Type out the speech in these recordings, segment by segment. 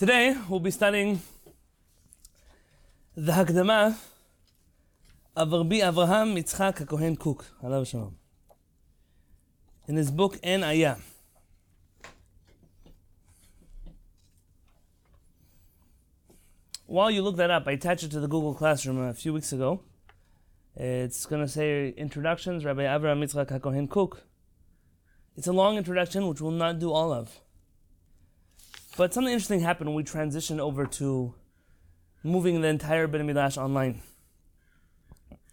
Today we'll be studying the Hakdama of Rabbi Avraham Yitzchak Kohen Shalom. In his book En Ayah. While you look that up, I attached it to the Google Classroom a few weeks ago. It's going to say Introductions, Rabbi Avraham Yitzchak Kohen Kook. It's a long introduction, which we'll not do all of. But something interesting happened when we transitioned over to moving the entire Beit Midrash online.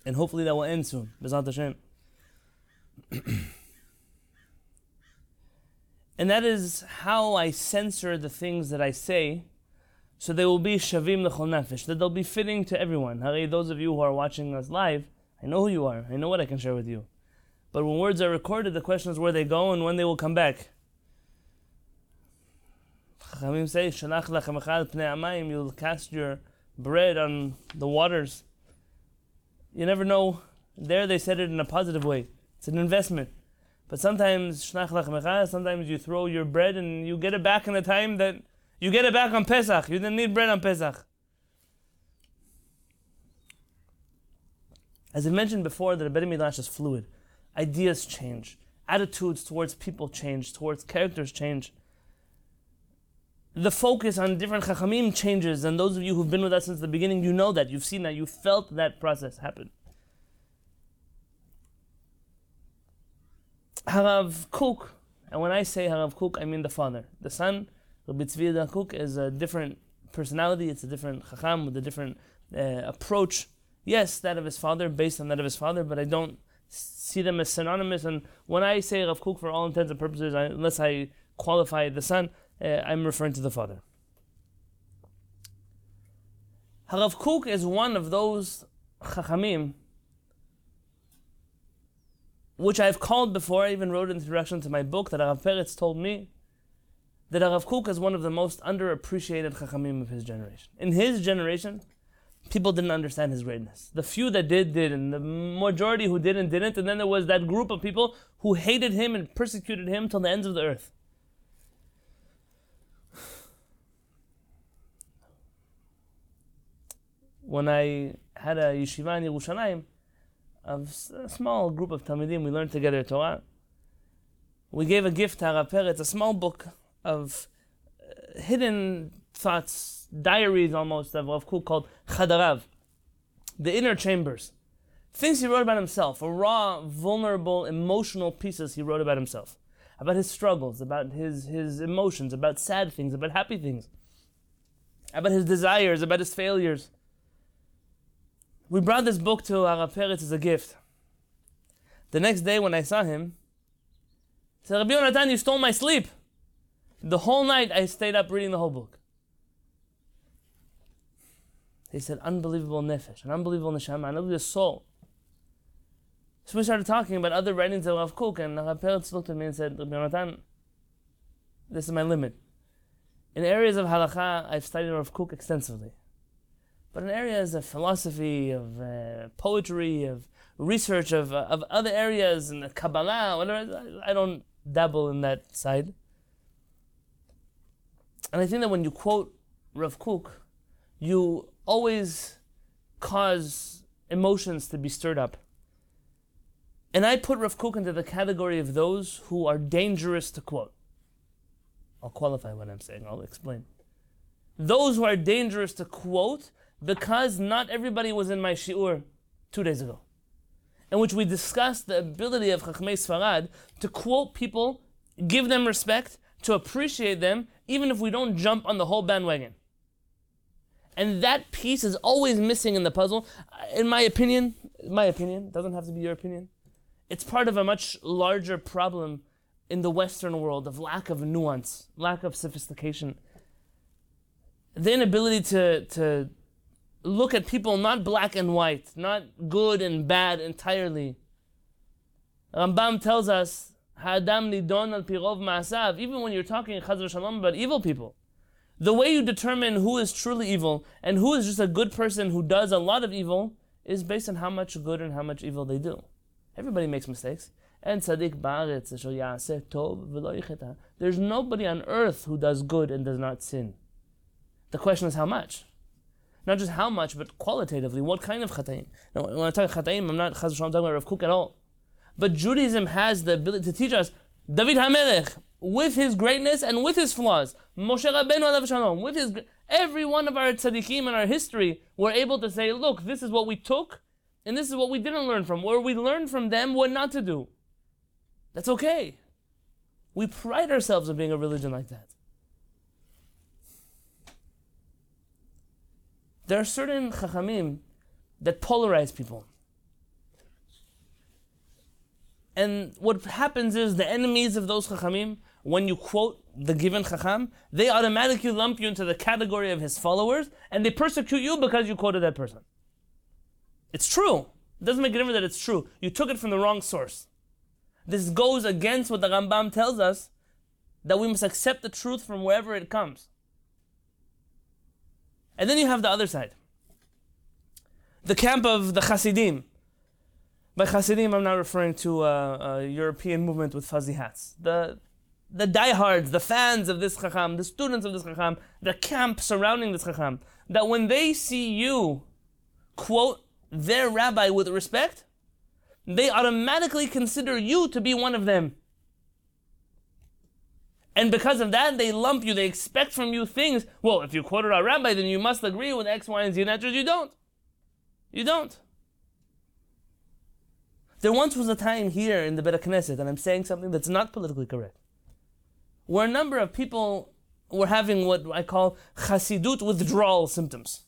And hopefully that will end soon. B'ezrat Hashem. and that is how I censor the things that I say so they will be shavim l'chol nefesh, that they'll be fitting to everyone. Hari, those of you who are watching us live, I know who you are. I know what I can share with you. But when words are recorded, the question is where they go and when they will come back. Chachamim say, "Shalach lachem echad pnei amayim." You'll cast your bread on the waters. You never know. There they said it in a positive way. It's an investment. But sometimes shalach lachem echad. Sometimes you throw your bread and you get it back in the time that you get it back on Pesach. You didn't need bread on Pesach. As I mentioned before, the Beit Midrash is fluid. Ideas change. Attitudes towards people change. Towards characters change. The focus on different chachamim changes, and those of you who've been with us since the beginning, you know that, you've seen that, you felt that process happen. Harav Kook, and when I say Harav Kook, I mean the father. The son, Rabbi Tzvi Kook, is a different personality, it's a different chacham with a different uh, approach. Yes, that of his father, based on that of his father, but I don't see them as synonymous. And when I say Rav Kook, for all intents and purposes, I, unless I qualify the son, uh, I'm referring to the father. Harav Kook is one of those chachamim which I've called before. I even wrote an introduction to my book that Rav Peretz told me that Rav Kook is one of the most underappreciated chachamim of his generation. In his generation, people didn't understand his greatness. The few that did, did, and the majority who didn't, didn't. And then there was that group of people who hated him and persecuted him till the ends of the earth. When I had a yeshiva in Yerushalayim, a small group of Talmidim, we learned together Torah. We gave a gift to Harav Peretz, a small book of uh, hidden thoughts, diaries almost of Rav Kook called Chadarav, the inner chambers. Things he wrote about himself, raw, vulnerable, emotional pieces he wrote about himself, about his struggles, about his, his emotions, about sad things, about happy things, about his desires, about his failures. We brought this book to Harav Peretz as a gift. The next day when I saw him, he said, Rabbi Yonatan, you stole my sleep. The whole night I stayed up reading the whole book. He said, unbelievable nefesh, an unbelievable neshama, an unbelievable soul. So we started talking about other writings of Rav Kook, and Rav Peretz looked at me and said, Rabbi Yonatan, this is my limit. In areas of halacha, I've studied Rav Kook extensively. But in areas of philosophy, of uh, poetry, of research, of, uh, of other areas, in the Kabbalah, whatever, I don't dabble in that side. And I think that when you quote Rav Kook, you always cause emotions to be stirred up. And I put Rav Kook into the category of those who are dangerous to quote. I'll qualify what I'm saying, I'll explain. Those who are dangerous to quote because not everybody was in my shiur two days ago, in which we discussed the ability of Chachmei Sfarad to quote people, give them respect, to appreciate them, even if we don't jump on the whole bandwagon. And that piece is always missing in the puzzle. Uh, in my opinion, my opinion, doesn't have to be your opinion. It's part of a much larger problem in the Western world of lack of nuance, lack of sophistication. The inability to, to look at people not black and white, not good and bad entirely. Rambam tells us, Ha'adam nidon al pirov ma'asav, even when you're talking chaz shalom about evil people. The way you determine who is truly evil and who is just a good person who does a lot of evil is based on how much good and how much evil they do. Everybody makes mistakes. And tzaddik ba'aretz tov There's nobody on earth who does good and does not sin. The question is how much. Not just how much, but qualitatively, what kind of chataim. Now, when I talk chataim, I'm not chaz talking about Rav Kook at all. But Judaism has the ability to teach us David HaMelech, with his greatness and with his flaws, Moshe Rabbeinu alav shalom, with his every one of our tzaddikim in our history were able to say, look, this is what we took, and this is what we didn't learn from, where we learned from them what not to do. That's okay. We pride ourselves on being a religion like that. There are certain chachamim that polarize people. And what happens is the enemies of those chachamim, when you quote the given chacham, they automatically lump you into the category of his followers, and they persecute you because you quoted that person. It's true. It doesn't make a difference that it's true. You took it from the wrong source. This goes against what the Rambam tells us that we must accept the truth from wherever it comes. And then you have the other side. The camp of the Hasidim. By Hasidim, I'm not referring to a, a European movement with fuzzy hats. The, the diehards, the fans of this Chacham, the students of this Chacham, the camp surrounding this Chacham, that when they see you quote their rabbi with respect, they automatically consider you to be one of them. And because of that, they lump you, they expect from you things. Well, if you quoted our rabbi, then you must agree with X, Y, and Z. And answers you don't. You don't. There once was a time here in the Beit Knesset, and I'm saying something that's not politically correct, where a number of people were having what I call chasidut withdrawal symptoms.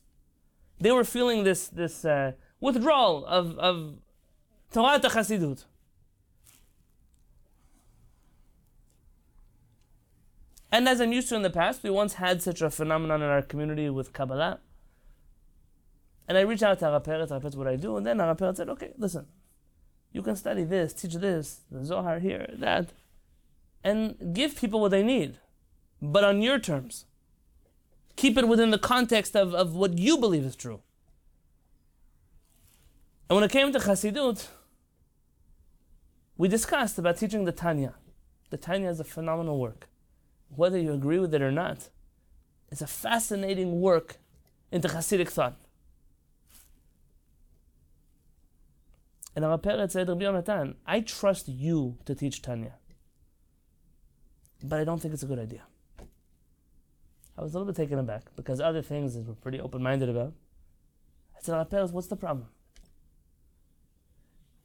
They were feeling this, this uh, withdrawal of, of Torah chasidut. And as I'm used to in the past, we once had such a phenomenon in our community with Kabbalah. And I reached out to Harav Peretz, Araperet, what I do, and then Harav Peretz said, okay, listen, you can study this, teach this, the Zohar here, that, and give people what they need, but on your terms. Keep it within the context of, of what you believe is true. And when it came to Chassidut, we discussed about teaching the Tanya. The Tanya is a phenomenal work whether you agree with it or not. It's a fascinating work into Hasidic thought. And Harav Peretz said, Rabbi Yonatan, I trust you to teach Tanya. But I don't think it's a good idea. I was a little bit taken aback because other things that we're pretty open minded about. I said, Rabbi what's the problem?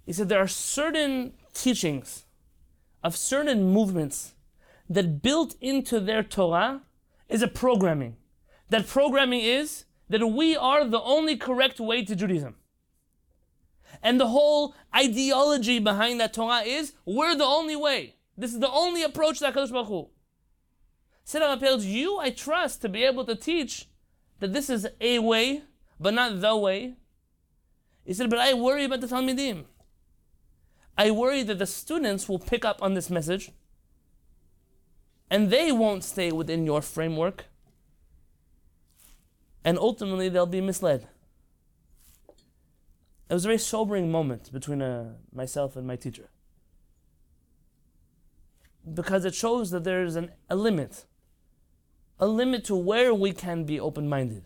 He said, there are certain teachings of certain movements that built into their Torah is a programming. That programming is that we are the only correct way to Judaism. And the whole ideology behind that Torah is we're the only way. This is the only approach to HaKadosh Baruch Hu. Said you I trust to be able to teach that this is a way, but not the way. He said, but I worry about the Talmidim. I worry that the students will pick up on this message and they won't stay within your framework. And ultimately, they'll be misled. It was a very sobering moment between uh, myself and my teacher. Because it shows that there's an, a limit. A limit to where we can be open minded.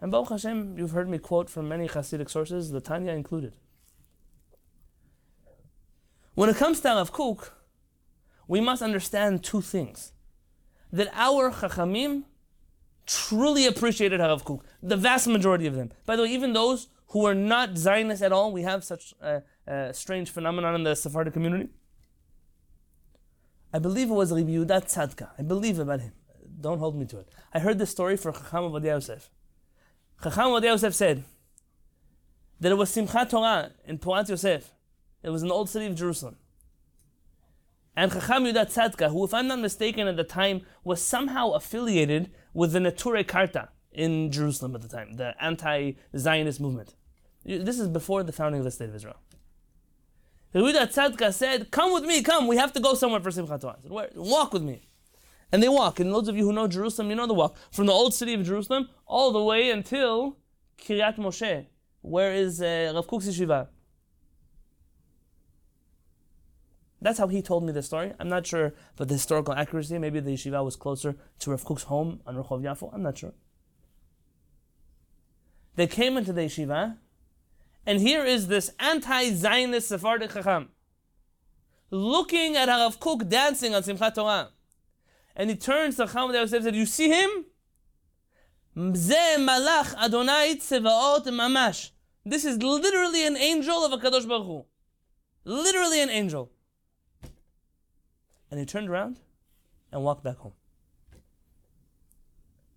And Baruch Hashem, you've heard me quote from many Hasidic sources, the Tanya included. When it comes to Rav Kook, we must understand two things. That our Chachamim truly appreciated Harav Kook, the vast majority of them. By the way, even those who are not Zionists at all, we have such a, a strange phenomenon in the Sephardic community. I believe it was Rabbi Yehuda Tzadka. I believe about him. Don't hold me to it. I heard this story from Chacham Ovadia Yosef. Chacham Ovadia Yosef said that it was Simchat Torah in Porat Yosef. It was in the old city of Jerusalem. And Chacham Yudat Tzadka, who, if I'm not mistaken at the time, was somehow affiliated with the Neturei Karta in Jerusalem at the time, the anti-Zionist movement. This is before the founding of the State of Israel. Yehuda Tzadka said, Come with me, come, we have to go somewhere for Simchat Torah. said, Where? Walk with me. And they walk. And those of you who know Jerusalem, you know the walk. From the old city of Jerusalem all the way until Kiryat Moshe, where is uh, Rav Kook's yeshiva. That's how he told me the story. I'm not sure about the historical accuracy. Maybe the yeshiva was closer to Rav Kook's home on Rehov Yafo. I'm not sure. They came into the yeshiva, and here is this anti-Zionist Sephardic Chacham looking at Rav Kook dancing on Simchat Torah. And he turns to Chacham and said, You see him? This is literally an angel of a Kadosh Baruch Hu. Literally an angel. And he turned around and walked back home.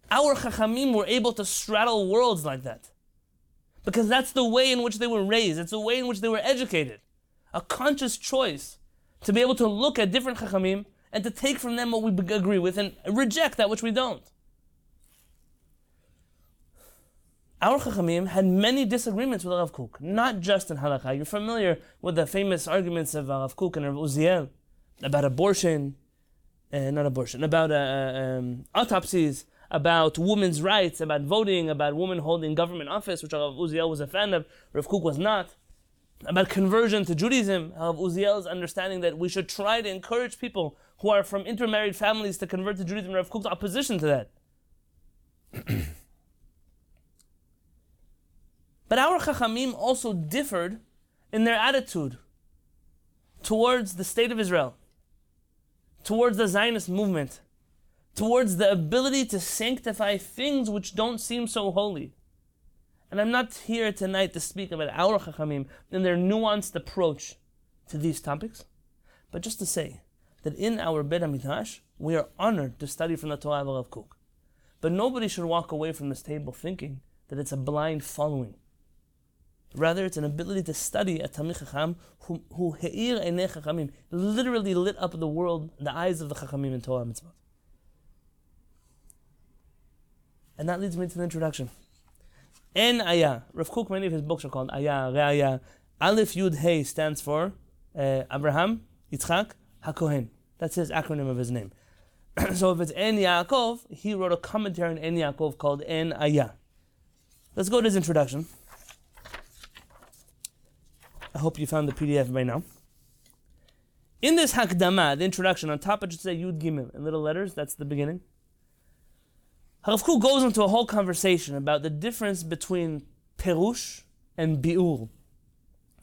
Our Chachamim were able to straddle worlds like that. Because that's the way in which they were raised. It's the way in which they were educated. A conscious choice to be able to look at different Chachamim and to take from them what we agree with and reject that which we don't. Our Chachamim had many disagreements with Rav Kook, not just in halakha. You're familiar with the famous arguments of uh, Rav Kook and Rav Uziel about abortion, uh, not abortion, about uh, um, autopsies, about women's rights, about voting, about women holding government office, which Rav Uziel was a fan of, Rav Kook was not. About conversion to Judaism, Rav Uziel's understanding that we should try to encourage people who are from intermarried families to convert to Judaism, Rav Kook's opposition to that. But our Chachamim also differed in their attitude towards the state of Israel, towards the Zionist movement, towards the ability to sanctify things which don't seem so holy. And I'm not here tonight to speak about our Chachamim and their nuanced approach to these topics, but just to say that in our Beit HaMidrash, we are honored to study from the Torah of Rav Kook. But nobody should walk away from this table thinking that it's a blind following Rather, it's an ability to study a Talmid Chacham who, who he'ir einei Chachamim, literally lit up the world, the eyes of the Chachamim in Torah mitzvot. And that leads me to the introduction. En Ayah. Rav Kook, many of his books are called Ayah, Re'ayah. Aleph Yud Hey stands for uh, Abraham, Yitzchak, HaKohen. That's his acronym of his name. so if it's En Yaakov, he wrote a commentary on En Yaakov called En Ayah. Let's go to his introduction. I hope you found the PDF by now. In this Hakdama, the introduction, on top it should say Yud Gimel in little letters, that's the beginning. Kook goes into a whole conversation about the difference between Perush and Bi'ur,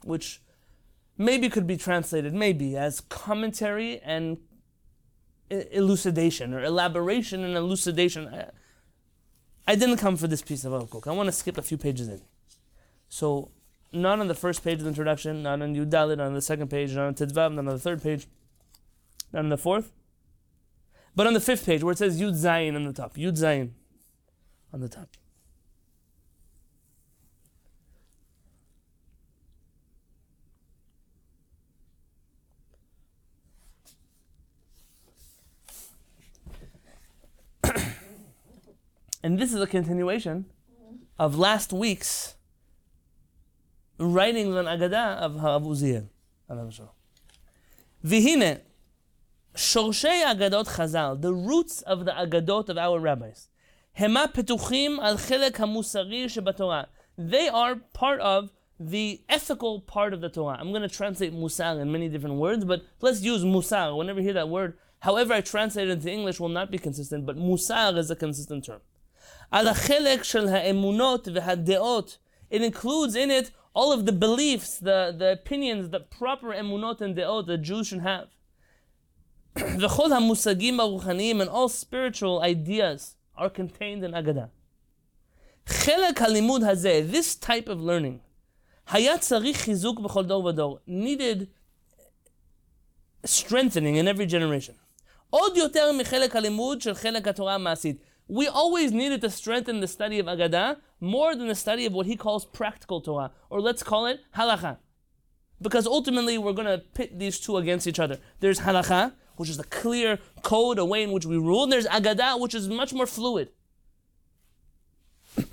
which maybe could be translated, maybe, as commentary and elucidation, or elaboration and elucidation. I, I didn't come for this piece of Harav Kook. I want to skip a few pages in. So not on the first page of the introduction, not on Yud Dalet, not on the second page, not on Tet Vav, not on the third page, not on the fourth, but on the fifth page where it says Yud Zayin on the top. Yud Zayin on the top. and this is a continuation of last week's writing an Agada of Harav Uziel. Vihine, Shorshei Agadot Chazal, the roots of the Agadot of our rabbis. Hema petuchim al chelek hamusari shebatorah. They are part of the ethical part of the Torah. I'm going to translate musar in many different words, but let's use musar. Whenever you hear that word, however I translate it into English will not be consistent, but musar is a consistent term. Al chelek shel ha'emunot v'hadeot. It includes in it all of the beliefs, the, the opinions, the proper emunot and deot that Jews should have. the chol hamusagim aruchanim and all spiritual ideas are contained in Agadah. Chelek halimud hazeh, this type of learning, hayat tzarich chizuk b'chol dor v'dor, needed strengthening in every generation. Yoter michelek halimud shel chelek haTorah maasit we always needed to strengthen the study of Agadah more than the study of what he calls practical Torah, or let's call it halacha. Because ultimately we're going to pit these two against each other. There's halacha, which is the clear code, a way in which we rule, and there's Agadah, which is much more fluid.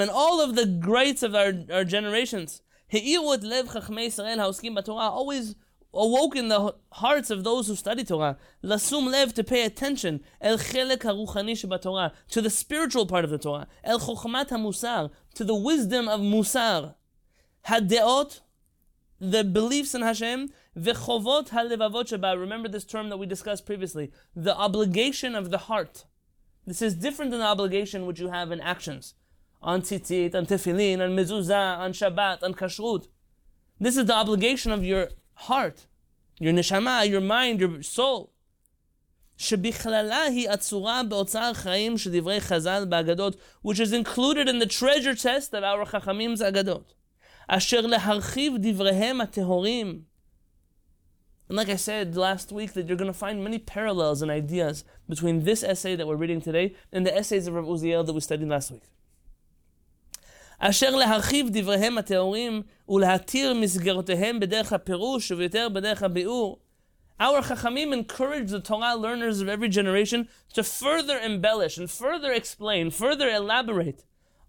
and all of the greats of our, our generations, always awoke in the hearts of those who study Torah, lasum lev to pay attention, el chelek haruchani Torah, to the spiritual part of the Torah, el chokhmat hamusar, to the wisdom of musar, hadeot, the beliefs in Hashem, v'chovot halevavot sheba. Remember this term that we discussed previously. The obligation of the heart. This is different than the obligation which you have in actions. On tzitzit, on tefillin, on mezuzah, on Shabbat, on kashrut. This is the obligation of your heart, your neshama, your mind, your soul. שבכללה היא עצורה באוצר חיים של דברי חז"ל באגדות, which is included in the treasure chest of our חכמים אגדות. אשר להרחיב דבריהם הטהורים. And like I said last week, that you're going to find many parallels and ideas between this essay that we're reading today and the essays of Rav Uziel that we studied last week. אשר להרחיב דבריהם הטהורים ולהתיר מסגרותיהם בדרך הפירוש וביותר בדרך הביאור. Our Chachamim encourage the Torah learners of every generation to further embellish and further explain, further elaborate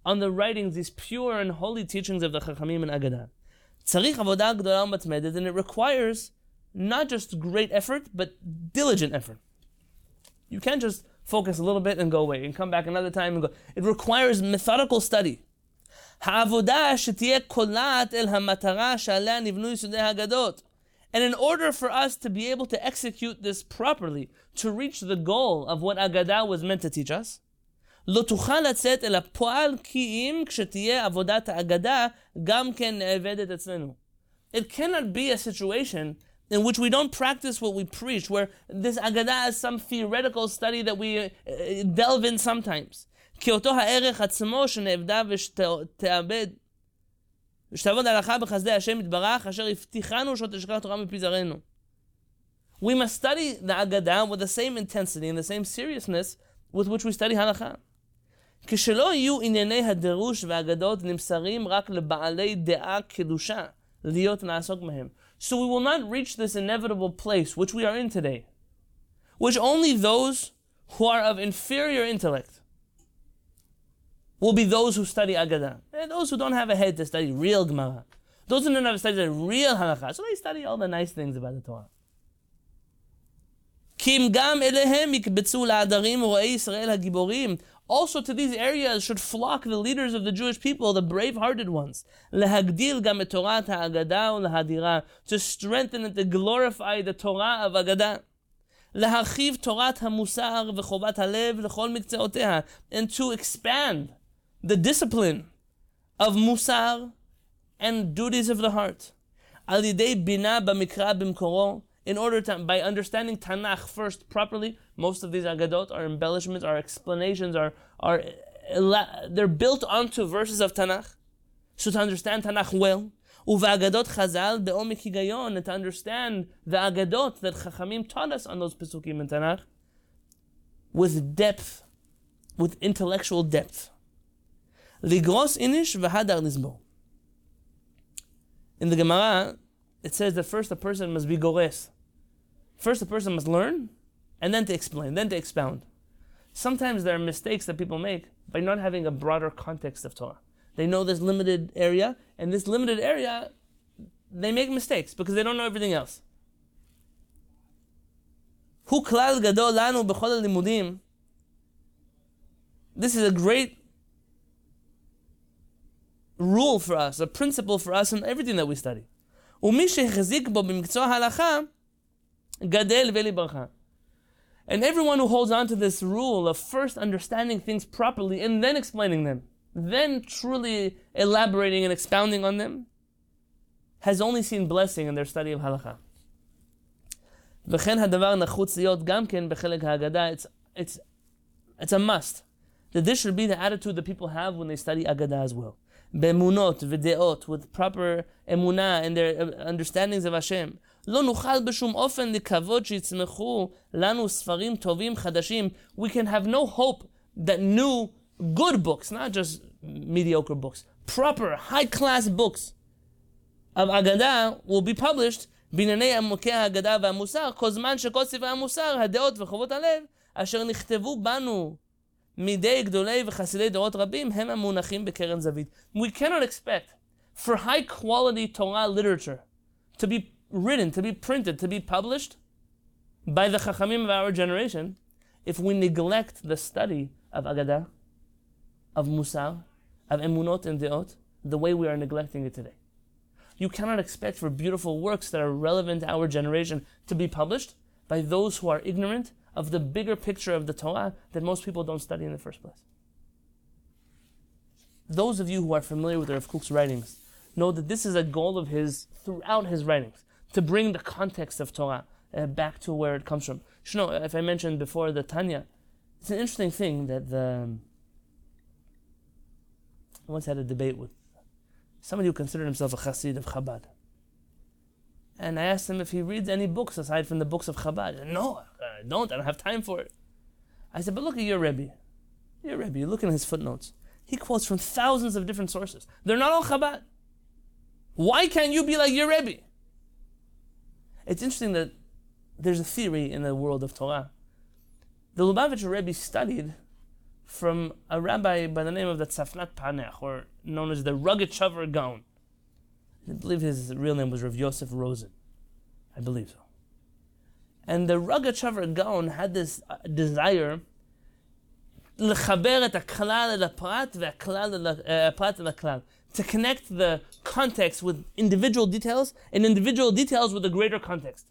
on the writings, these pure and holy teachings of the Chachamim and Agadah. Tzarich avodah gdolah matmedet, and it requires not just great effort, but diligent effort. You can't just focus a little bit and go away and come back another time and go. It requires methodical study. העבודה שתהיה קולעת אל המטרה שעליה נבנו יסודי האגדות. And in order for us to be able to execute this properly, to reach the goal of what Agadah was meant to teach us, לא תוכל לצאת אל הפועל כי אם כשתהיה עבודת האגדה גם כן נאבדת אצלנו. It cannot be a situation in which we don't practice what we preach, where this Agadah is some theoretical study that we uh, delve in sometimes. כי אותו הערך עצמו שנאבדה ושתאבד ושתעבוד הלכה בחסדי השם יתברך, אשר הבטיחנו שלא תשכח תורה זרענו. We must study the Agadah with the same intensity and the same seriousness with which we study הלכה. כשלא יהיו ענייני הדרוש והאגדות נמסרים רק לבעלי דעה קדושה, להיות לעסוק מהם. So we will not reach this inevitable place which we are in today, which only those who are of inferior intellect will be those who study Agadah. And those who don't have a head to study real Gemara. Those who don't have a study real Halakha. So they study all the nice things about the Torah. Also to these areas should flock the leaders of the Jewish people, the brave-hearted ones. To strengthen and to glorify the Torah of Agadah. להרחיב תורת המוסר וחובת הלב לכל מקצועותיה, and to expand the discipline of musar and duties of the heart. Al bina b'mikra b'mkoro, in order to, by understanding Tanakh first properly, most of these agadot are embellishments, are explanations, are, are they're built onto verses of Tanakh. So to understand Tanakh well, Uvagadot Chazal be'omek higayon, and to understand the agadot that Chachamim taught us on those pesukim in Tanakh, with depth, with intellectual depth. Ligros inish v'hadar nizbo. In the Gemara, it says that first a person must be gores. First a person must learn, and then to explain, then to expound. Sometimes there are mistakes that people make by not having a broader context of Torah. They know this limited area, and this limited area, they make mistakes because they don't know everything else. Hu klal gadol lanu b'chol limudim. This is a great rule for us, a principle for us in everything that we study. And everyone who holds on to this rule of first understanding things properly and then explaining them, then truly elaborating and expounding on them, has only seen blessing in their study of halakha. It's, it's, it's a must that this should be the attitude that people have when they study Agadah as well באמונות ודעות, with proper אמונה and their understandings of Hashem. לא נוכל בשום אופן לקוות שיצמחו לנו ספרים טובים חדשים. We can have no hope that new good books, not just mediocre books, proper high-class books of אגדה will be published בענייני עמוקי האגדה והמוסר, כל זמן שכל ספרי המוסר, הדעות וחובות הלב, אשר נכתבו בנו מידי גדולי וחסידי דורות רבים הם המונחים בקרן זווית. We cannot expect for high quality Torah literature to be written, to be printed, to be published by the Chachamim of our generation if we neglect the study of Agadah, of Musar, of Emunot and Deot, the way we are neglecting it today. You cannot expect for beautiful works that are relevant to our generation to be published by those who are ignorant of the bigger picture of the Torah that most people don't study in the first place. Those of you who are familiar with Rav Kook's writings know that this is a goal of his throughout his writings to bring the context of Torah uh, back to where it comes from. You know, if I mentioned before the Tanya, it's an interesting thing that the. I once had a debate with somebody who considered himself a chassid of Chabad. And I asked him if he reads any books aside from the books of Chabad. No, I don't. I don't have time for it. I said, but look at your Rebbe. Your Rebbe, you look at his footnotes. He quotes from thousands of different sources. They're not all Chabad. Why can't you be like your Rebbe? It's interesting that there's a theory in the world of Torah. The Lubavitcher Rebbe studied from a rabbi by the name of the Tzafnat Panech, or known as the Rogatchover Gaon. I believe his real name was Rav Yosef Rosen. I believe so. And the Rogatchover Gaon had this uh, desire To connect the context with individual details and individual details with a greater context.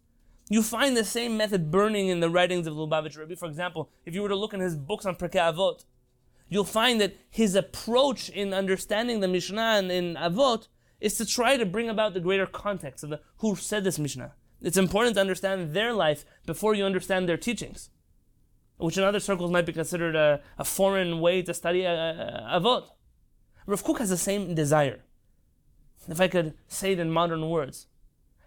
You find the same method burning in the writings of Lubavitch Rebbe. For example, if you were to look in his books on Pirkei Avot, you'll find that his approach in understanding the Mishnah and in Avot is to try to bring about the greater context of the, who said this Mishnah. It's important to understand their life before you understand their teachings, which in other circles might be considered a, a foreign way to study Avot. Rav Kook has the same desire. If I could say it in modern words.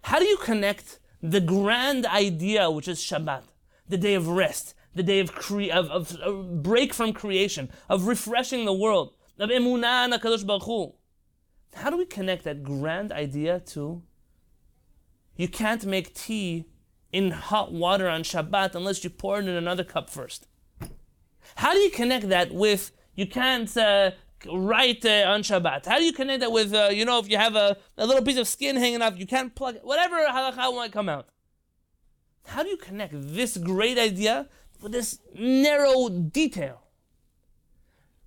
How do you connect the grand idea, which is Shabbat, the day of rest, the day of, cre- of, of, of break from creation, of refreshing the world, of emunah and HaKadosh Baruch Hu. How do we connect that grand idea to you can't make tea in hot water on Shabbat unless you pour it in another cup first? How do you connect that with you can't uh, right uh, on Shabbat? How do you connect that with, uh, you know, if you have a, a little piece of skin hanging off, you can't plug it, whatever halakha might come out. How do you connect this great idea with this narrow detail?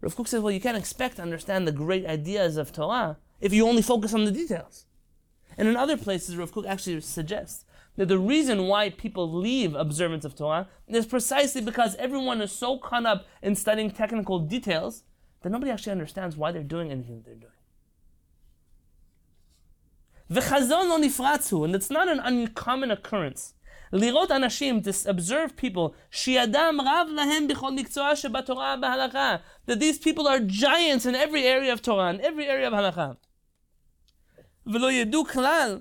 Rav Kook says, well, you can't expect to understand the great ideas of Torah if you only focus on the details. And in other places, Rav Kook actually suggests that the reason why people leave observance of Torah is precisely because everyone is so caught up in studying technical details that nobody actually understands why they're doing anything they're doing. and it's not an uncommon occurrence. לראות אנשים, to observe people, שידם רב להם בכל מקצוע שבתורה בהלכה. That these people are giants in every area of Torah, in every area of הלכה. ולא ידעו כלל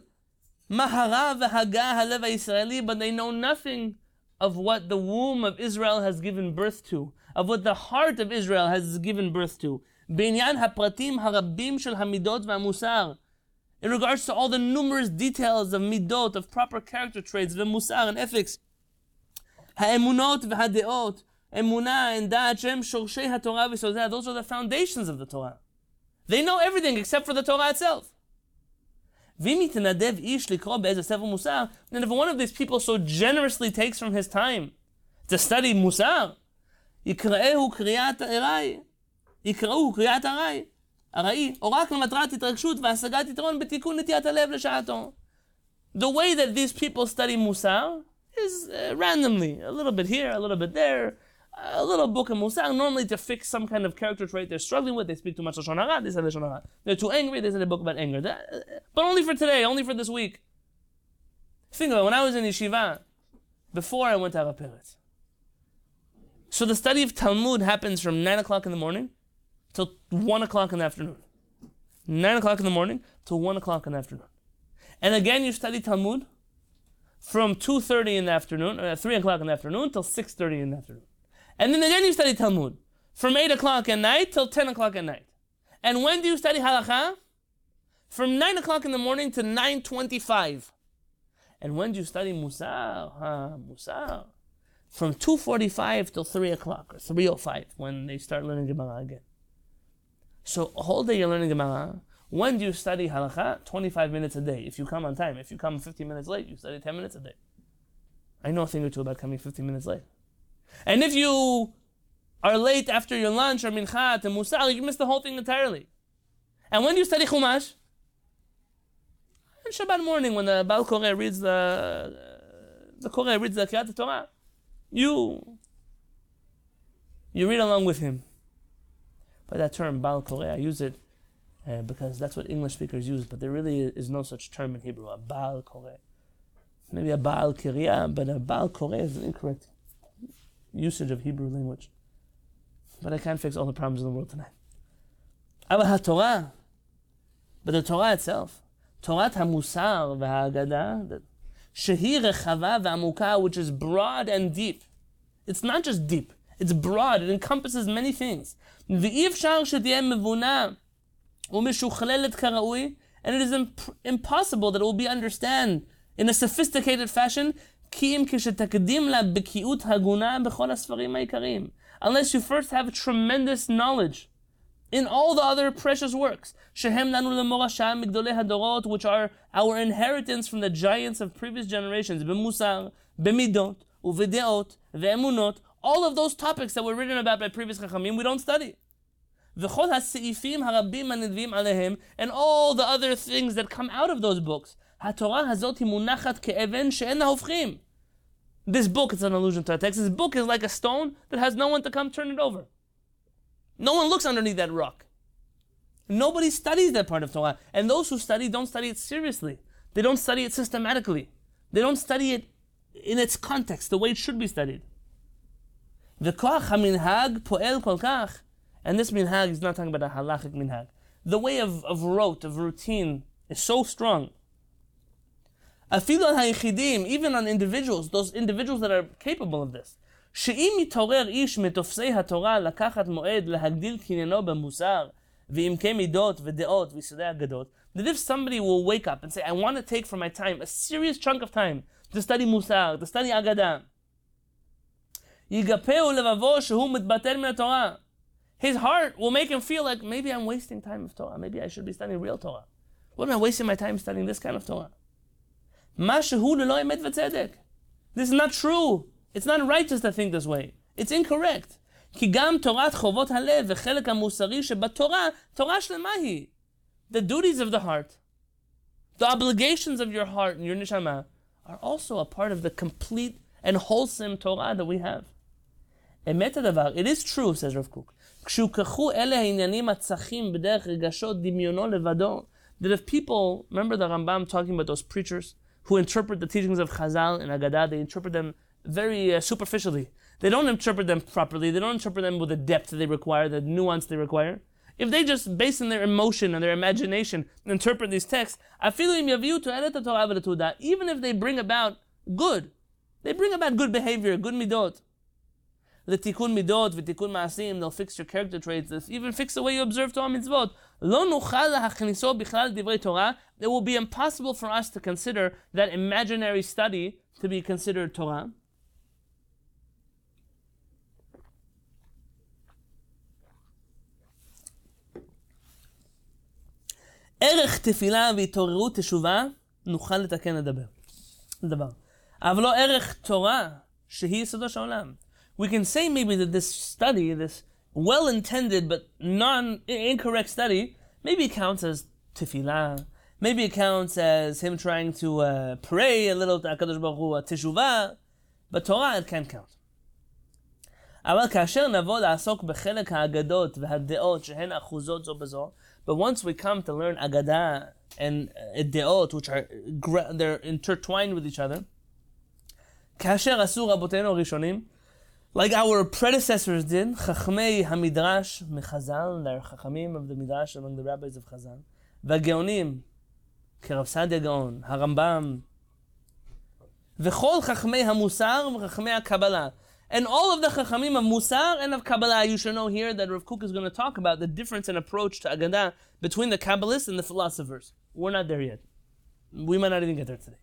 מה הרע והגה הלב הישראלי, but they know nothing of what the womb of Israel has given birth to of what the heart of Israel has given birth to. בעניין הפרטים הרבים של המידות והמוסר. In regards to all the numerous details of midot, of proper character traits, ומוסר and ethics. האמונות והדעות, אמונה and דעת שהם שורשי התורה וסודיה, those are the foundations of the Torah. They know everything except for the Torah itself. ואם יתנדב איש לקרוא באיזה ספר מוסר, then if one of these people so generously takes from his time to study musar, יקראהו קריאת ארעי, יקראו קריאת ארעי, ארעי, או רק למטרת התרגשות והשגת יתרון בתיקון נטיית הלב לשעתו. The way that these people study Musar is uh, randomly, a little bit here, a little bit there, a little book of Musar, normally to fix some kind of character trait they're struggling with. They speak too much Lashon Hara, they say Lashon Hara. They're too angry, they say a book about anger. Uh, but only for today, only for this week. Think about it, when I was in yeshiva, before I went to Harav Peretz, so the study of Talmud happens from 9 o'clock in the morning till 1 o'clock in the afternoon. 9 o'clock in the morning till 1 o'clock in the afternoon. And again, you study Talmud from 2.30 in the afternoon, uh, 3 o'clock in the afternoon till 6.30 in the afternoon. And then again, you study Talmud from 8 o'clock at night till 10 o'clock at night. And when do you study Halakha? From 9 o'clock in the morning to 9.25. And when do you study Musar? Huh, Musar from 2.45 till 3 o'clock, or 3.05, when they start learning Gemara again. So a whole day you're learning Gemara. When do you study Halakha? 25 minutes a day, if you come on time. If you come 15 minutes late, you study 10 minutes a day. I know a thing or two about coming 15 minutes late. And if you are late after your lunch or mincha to musar, you miss the whole thing entirely. And when do you study Chumash? And Shabbat morning, when the Baal Koreh reads the the Koreh reads the Kriyat Torah, you you read along with him. By that term, Baal Koreh, I use it uh, because that's what English speakers use, but there really is no such term in Hebrew, a Baal Koreh. Maybe a Baal Kiriyah, but a Baal Koreh is incorrect usage of Hebrew language. But I can't fix all the problems in the world tonight. But Torah, but the Torah itself, Torah HaMusar v'Haggadah, Shehi Rechava v'Amuka, which is broad and deep. It's not just deep, it's broad, it encompasses many things. ואי אפשר שתהיה מבונה ומשוכללת כראוי, and it is imp- impossible that it will be understood in a sophisticated fashion, Unless you first have tremendous knowledge in all the other precious works, which are our inheritance from the giants of previous generations, b'musar, b'midot, all of those topics that were written about by previous chachamim, we don't study. And all the other things that come out of those books, התורה הזאת היא מונחת כאבן שאין הופכים. This book, it's an allusion to a text, this book is like a stone that has no one to come turn it over. No one looks underneath that rock. Nobody studies that part of Torah. And those who study don't study it seriously. They don't study it systematically. They don't study it in its context, the way it should be studied. וכוח המנהג פועל כל כך, and this minhag is not talking about a halachic minhag. The way of, of rote, of routine, is so strong. even on individuals, those individuals that are capable of this. שאם מתעורר איש מתופסי התורה לקחת מועד להגדיל קניינו במוסר ועמקי מידות ודעות ויסודי אגדות, that if somebody will wake up and say, I want to take for my time, a serious chunk of time, to study מוסר, to study אגדה, יגפהו לבבו שהוא מתבטל מן התורה. His heart will make him feel like maybe I'm wasting time of Torah. Maybe I should be studying real Torah. What am I wasting my time studying this kind of Torah? This is not true. It's not righteous to think this way. It's incorrect. כי גם תורת חובות הלב וחלק המוסרי שבתורה, תורה שלמה היא. The duties of the heart, the obligations of your heart and your neshama are also a part of the complete and wholesome Torah that we have. אמת הדבר, it is true, says Rav Kook, כשהוכחו אלה העניינים הצחים בדרך רגשות דמיונו לבדו, that if people, remember the Rambam talking about those preachers who interpret the teachings of Chazal and Agadah, they interpret them very uh, superficially. They don't interpret them properly. They don't interpret them with the depth they require, the nuance they require. If they just, based on their emotion and their imagination, interpret these texts, even if they bring about good, they bring about good behavior, good midot. The tikkun midot, v'tikkun ma'asim, they'll fix your character traits, they'll even fix the way you observe Torah mitzvot. It will be impossible for us to consider that imaginary study to be considered Torah. ערך תפילה והתעוררות תשובה, נוכל לתקן לדבר. לדבר. אבל לא ערך תורה, שהיא יסודו של העולם. We can say maybe that this study, this well-intended but non-incorrect study, maybe counts as tefillah, maybe it counts as him trying to uh, pray a little to HaKadosh Baruch Hu, a teshuvah, but Torah it can't count. אבל כאשר נבוא לעסוק בחלק האגדות והדעות שהן אחוזות זו בזו, but once we come to learn Agadah and uh, Deot, which are they're intertwined with each other, כאשר עשו רבותינו הראשונים, like our predecessors did, חכמי המדרש מחז"ל, they're חכמים of the midrash among the rabbis of חז"ל, והגאונים, כרב סעדיה גאון, הרמב"ם, וכל חכמי המוסר וחכמי הקבלה, and all of the Chachamim of Musar and of Kabbalah, you should know here that Rav Kook is going to talk about the difference in approach to Agadah between the Kabbalists and the philosophers. We're not there yet. We might not even get there today.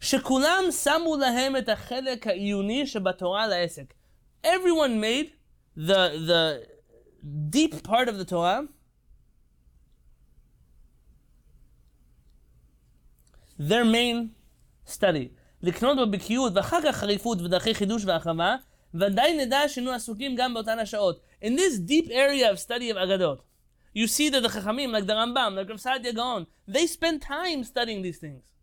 שכולם שמו להם את החלק העיוני שבתורה לעסק. Everyone made the, the deep part of the Torah their main study. לקנות בבקיאות ואחר כך חריפות ודרכי חידוש והחרמה, ודאי נדע שהיינו עסוקים גם באותן השעות. In this deep area of study of אגדות, you see that the חכמים, like the Rambam, like Rav Saadia Gaon, they spend time studying these things.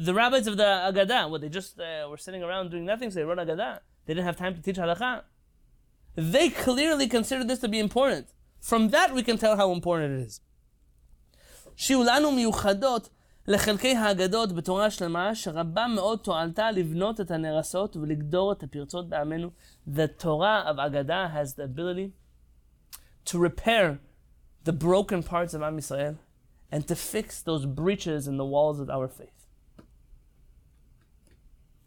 The rabbis of the Agadah, what they just uh, were sitting around doing nothing, so they wrote Agadah. They didn't have time to teach halakha. They clearly considered this to be important. From that, we can tell how important it is. שיהיו לנו מיוחדות לחלקי האגדות בתורה שלמה, שרבה מאוד תועלתה לבנות את הנרסות ולגדור את הפרצות בעמנו. The Torah of Agadah has the ability to repair the broken parts of Am Yisrael and to fix those breaches in the walls of our faith.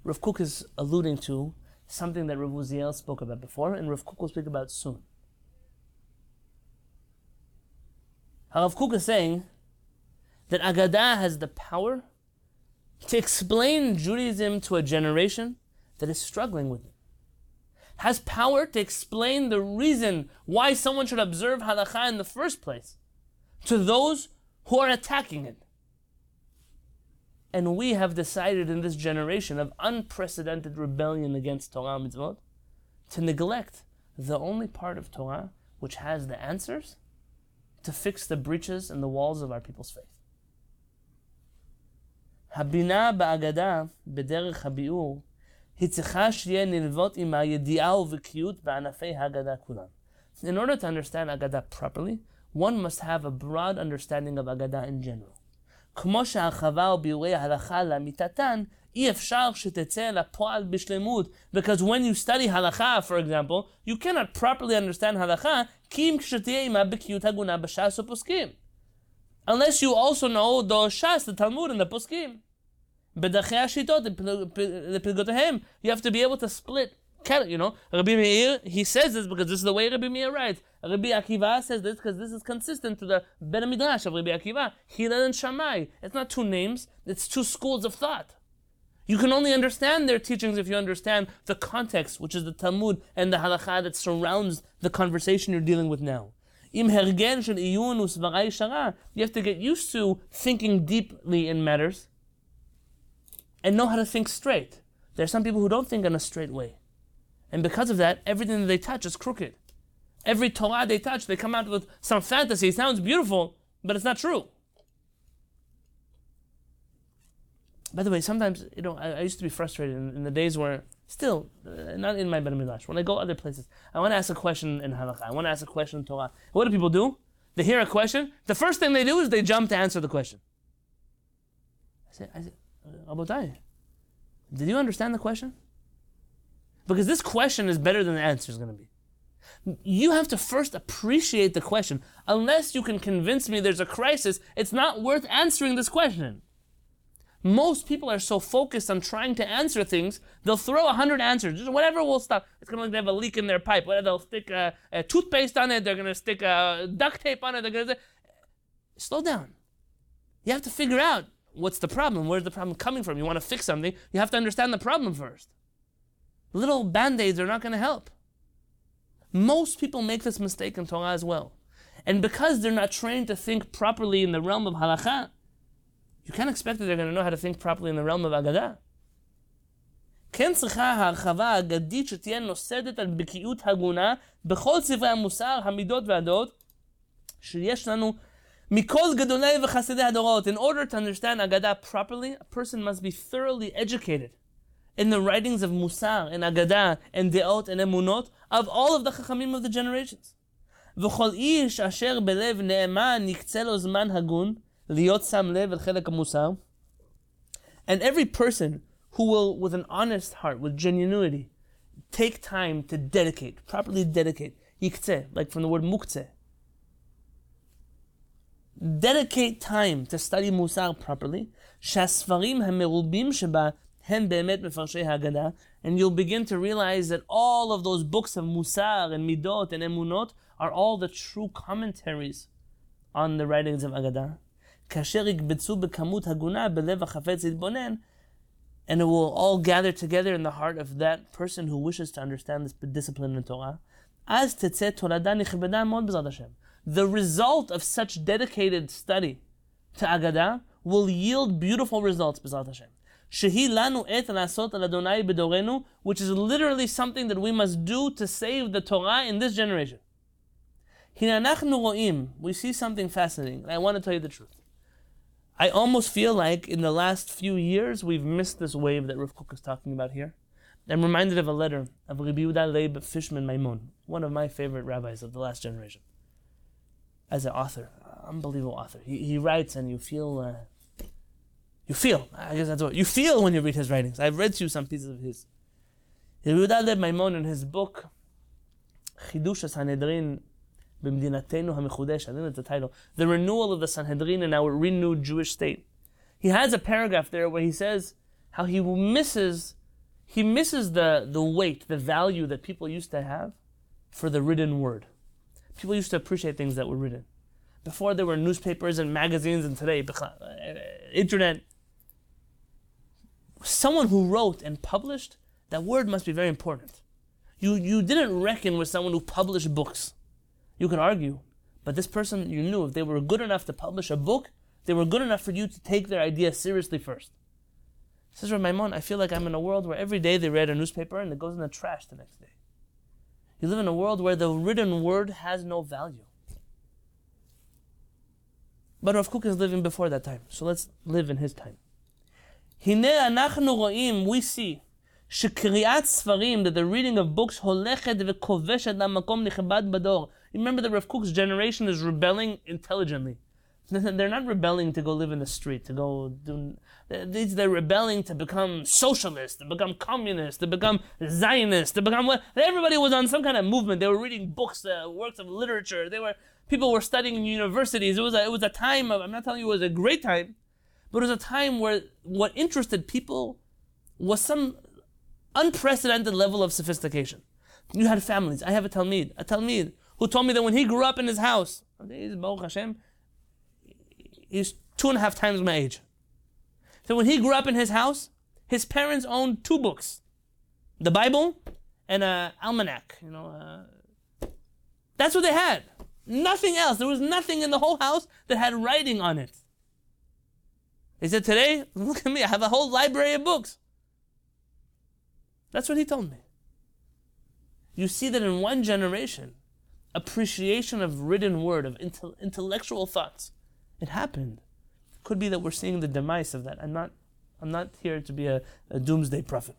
Rav Kook is alluding to something that Rav Uziel spoke about before, and Rav Kook will speak about soon. Rav Kook is saying that Agadah has the power to explain Judaism to a generation that is struggling with it. Has power to explain the reason why someone should observe halakha in the first place to those who are attacking it And we have decided in this generation of unprecedented rebellion against Torah mitzvot to neglect the only part of Torah which has the answers to fix the breaches in the walls of our people's faith. הבינה בהגדה, בדרך הביאור, היא צריכה שיהיה נלוות עם הידיעה ובקיאות בענפי הגדה כולם. In order to understand Agada properly, one must have a broad understanding of Agada in general. כמו שהרחבה וביאורי ההלכה לאמיתתן, אי אפשר שתצא לפועל בשלמות. Because when you study הלכה, for example, you cannot properly understand הלכה, כי אם כשתהיה עימה בקיאות הגונה בש"ס ופוסקים. Unless you also know the Shas, the Talmud, and the Poskim. בדרכי השיטות, לפלגותיהם, you have to be able to split. you know, Rabbi Meir, he says this because this is the way Rabbi Meir writes. Rabbi Akiva says this because this is consistent to the Beit Midrash of Rabbi Akiva. Hillel and Shammai. It's not two names, it's two schools of thought. You can only understand their teachings if you understand the context, which is the Talmud and the halakha that surrounds the conversation you're dealing with now. You have to get used to thinking deeply in matters and know how to think straight. There are some people who don't think in a straight way. And because of that, everything that they touch is crooked. Every Torah they touch, they come out with some fantasy. It sounds beautiful, but it's not true. By the way, sometimes, you know, I, I used to be frustrated in, in, the days where, still, uh, not in my Beit Midrash, when I go other places, I want to ask a question in Halakha, I want to ask a question in Torah. What do people do? They hear a question, the first thing they do is they jump to answer the question. I say, I say Rabotai, did you understand the question? Because this question is better than the answer is going to be. You have to first appreciate the question. Unless you can convince me there's a crisis, it's not worth answering this question. Most people are so focused on trying to answer things, they'll throw a hundred answers. Just whatever will stop. It's going to like they have a leak in their pipe. Whether they'll stick a, a toothpaste on it, they're going to stick a duct tape on it. They're going to slow down. You have to figure out what's the problem? Where's the problem coming from? You want to fix something, you have to understand the problem first. Little band aids are not going to help. Most people make this mistake in Torah as well. And because they're not trained to think properly in the realm of halakha, you can't expect that they're going to know how to think properly in the realm of agadah. כן צריכה ההרחבה האגדית שתהיה נוסדת על בקיאות הגונה בכל ספרי המוסר, המידות והדעות שיש לנו Mikol Gadolei v'chasidei hadorot. In order to understand Agadah properly, a person must be thoroughly educated in the writings of Musar and Agadah and Deot and Emunot of all of the Chachamim of the generations. וכל איש אשר בלב נאמן יקצה לו זמן הגון להיות שם לב אל חלק המוסר. And every person who will, with an honest heart, with genuinity, take time to dedicate, properly dedicate, יקצה, like from the word muktzeh, dedicate time to study Musar properly, שהספרים המרובים שבה הם באמת מפרשי הגדה, and you'll begin to realize that all of those books of Musar and Midot and Emunot are all the true commentaries on the writings of Agada. כאשר יקבצו בכמות הגונה בלב החפץ להתבונן, and it will all gather together in the heart of that person who wishes to understand this discipline in Torah, אז תצא תולדה נכבדה מאוד בעזרת השם the result of such dedicated study to Agadah will yield beautiful results, B'ezrat Hashem. Et Adonai which is literally something that we must do to save the Torah in this generation. We see something fascinating, I want to tell you the truth. I almost feel like in the last few years we've missed this wave that Rav Kook is talking about here. I'm reminded of a letter of Rabbi Yehuda Leib Fishman Maimon, one of my favorite rabbis of the last generation. As an author, unbelievable author. He, he writes and you feel, uh, you feel. I guess that's what you feel when you read his writings. I've read to you some pieces of his. Yehuda my Maimon in his book, Chidush Sanhedrin B'Mdinatenu HaMechudesh, I think that's the title, The Renewal of the Sanhedrin in Our Renewed Jewish State. He has a paragraph there where he says how he misses, he misses the, the weight, the value that people used to have for the written word. People used to appreciate things that were written. Before there were newspapers and magazines and today, uh, internet, Someone who wrote and published, that word must be very important. You, you didn't reckon with someone who published books. You could argue, but this person you knew, if they were good enough to publish a book, they were good enough for you to take their idea seriously first. Says Maimon, I feel like I'm in a world where every day they read a newspaper and it goes in the trash the next day. You live in a world where the written word has no value. But Rav Kook is living before that time, so let's live in his time. We see שקריאת ספרים, that the reading of books הולכת וכובשת למקום נכבד בדור. Remember that Rav Kook's generation is rebelling intelligently. They're not rebelling to go live in the street, to go do. They're rebelling to become socialist, to become communist, to become Zionist, to become what. Everybody was on some kind of movement. They were reading books, uh, works of literature. They were people were studying in universities. It was a, it was a time of. I'm not telling you it was a great time, but it was a time where what interested people was some unprecedented level of sophistication. You had families. I have a Talmid, a Talmid who told me that when he grew up in his house, he's he's two and a half times my age. So when he grew up in his house, his parents owned two books, the Bible and a almanac. You know, uh, that's what they had. Nothing else. There was nothing in the whole house that had writing on it. He said, "Today, look at me. I have a whole library of books." That's what he told me. You see that in one generation, appreciation of written word, of intellectual thoughts, it happened. Could be that we're seeing the demise of that. I'm not, I'm not here to be a, a doomsday prophet.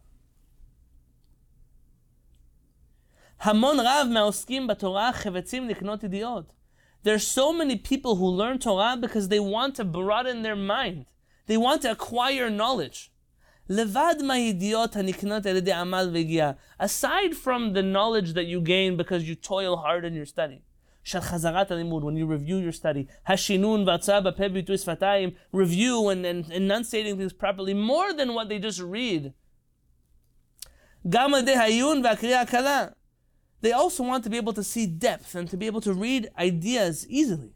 המון רב מהעוסקים בתורה חפצים לקנות ידיעות. There's so many people who learn Torah because they want to broaden their mind. They want to acquire knowledge. Aside from the knowledge that you gain because you toil hard in your study. when you review your study, review and, and enunciating things properly, more than what they just read. They also want to be able to see depth and to be able to read ideas easily.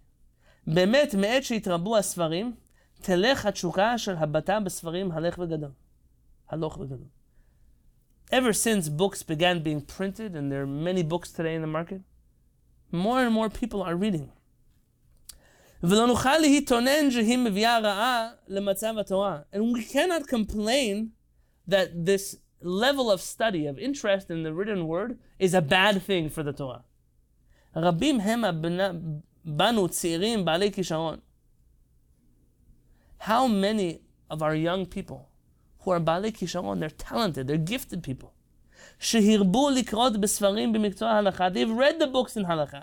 באמת, מעת שהתרבו הספרים, תלך התשוקה של הבטה בספרים הלך וגדול. Ever since books began being printed, and there are many books today in the market, more and more people are reading. And we cannot complain that this level of study, of interest in the written word, is a bad thing for the Torah. How many of our young people who are בעלי כישרון, they're talented, they're gifted people. שהרבו לקרות בספרים במקצוע ההלכה, they've read the books in הלכה.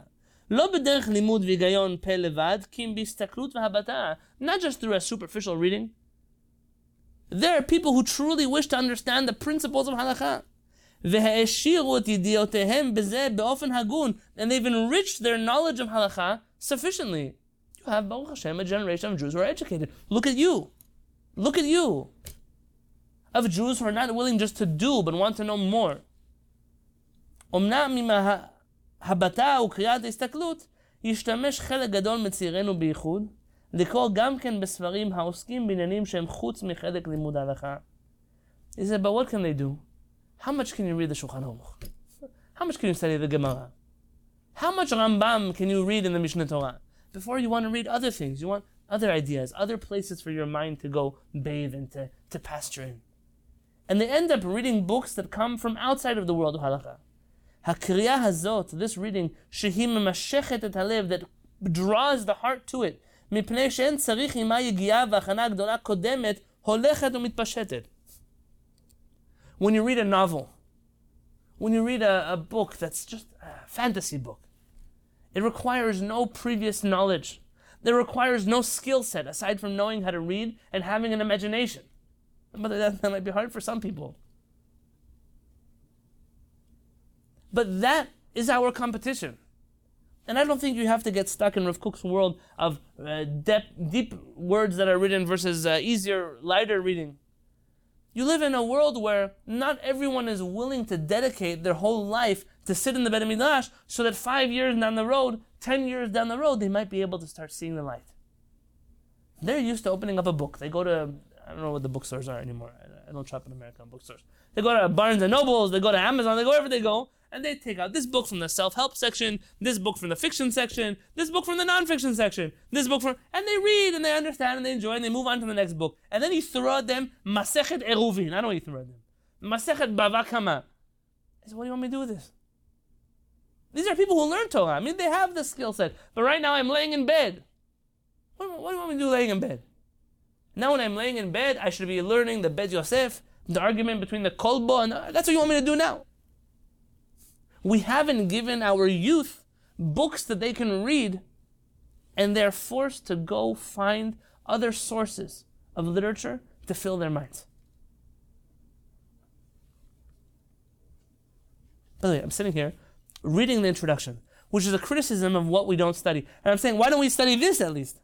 לא בדרך לימוד והיגיון פה לבד, כי אם בהסתכלות והבטה, not just through a superficial reading. There are people who truly wish to understand the principles of הלכה. והעשירו את ידיעותיהם בזה באופן הגון, and they've enriched their knowledge of הלכה sufficiently. You have, Baruch Hashem, a generation of Jews who are educated. Look at you. Look at you of Jews who are not willing just to do, but want to know more. אמנם עם הבטה וקריאת ההסתכלות, ישתמש חלק גדול מצעירינו בייחוד, לקרוא גם כן בספרים העוסקים בעניינים שהם חוץ מחלק לימוד ההלכה. He said, but what can they do? How much can you read the Shulchan Aruch? How much can you study the Gemara? How much Rambam can you read in the Mishneh Torah? Before you want to read other things, you want other ideas, other places for your mind to go bathe and to, to pasture in and they end up reading books that come from outside of the world of halakha. הקריאה הזאת, this reading, שהיא ממשכת את הלב, that draws the heart to it, מפני שאין צריך עימה יגיעה והכנה גדולה קודמת, הולכת ומתפשטת. When you read a novel, when you read a, a book that's just a fantasy book, it requires no previous knowledge. It requires no skill set aside from knowing how to read and having an imagination. But that, that might be hard for some people. But that is our competition. And I don't think you have to get stuck in Rav Kook's world of uh, deep, deep words that are written versus uh, easier, lighter reading. You live in a world where not everyone is willing to dedicate their whole life to sit in the Beit HaMidrash so that five years down the road, ten years down the road, they might be able to start seeing the light. They're used to opening up a book. They go to, I don't know what the bookstores are anymore. I don't shop in American bookstores. They go to Barnes and Nobles, they go to Amazon, they go wherever they go, and they take out this book from the self-help section, this book from the fiction section, this book from the non-fiction section, this book from, and they read and they understand and they enjoy and they move on to the next book. And then you throw at them Masechet Eruvin. I don't throw at them. Masechet Bava Kama. I said, what do you want me to do with this? These are people who learn Torah. I mean, they have the skill set. But right now I'm laying in bed. What, what do you want me to do laying in bed? Now when I'm laying in bed, I should be learning the Bet Yosef, the argument between the Kolbo, and that's what you want me to do now. We haven't given our youth books that they can read, and they're forced to go find other sources of literature to fill their minds. By the way, I'm sitting here reading the introduction, which is a criticism of what we don't study. And I'm saying, why don't we study this at least?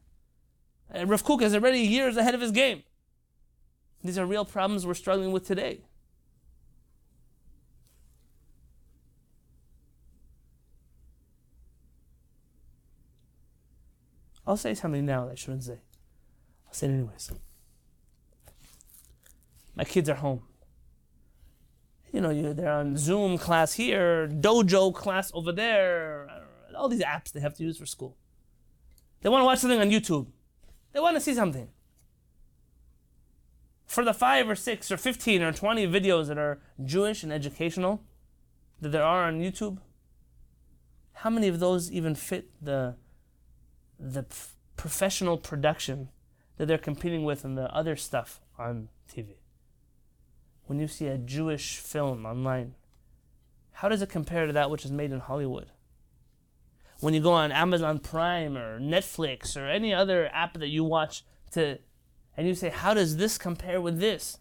And Rav Kook is already years ahead of his game. These are real problems we're struggling with today. I'll say something now that I shouldn't say. I'll say it anyways. My kids are home. You know, they're on Zoom class here, Dojo class over there, all these apps they have to use for school. They want to watch something on YouTube. They want to see something. For the five or six or 15 or 20 videos that are Jewish and educational that there are on YouTube, how many of those even fit the, the professional production that they're competing with and the other stuff on TV? When you see a Jewish film online, how does it compare to that which is made in Hollywood? when you go on Amazon Prime or Netflix or any other app that you watch to and you say, How does this compare with this?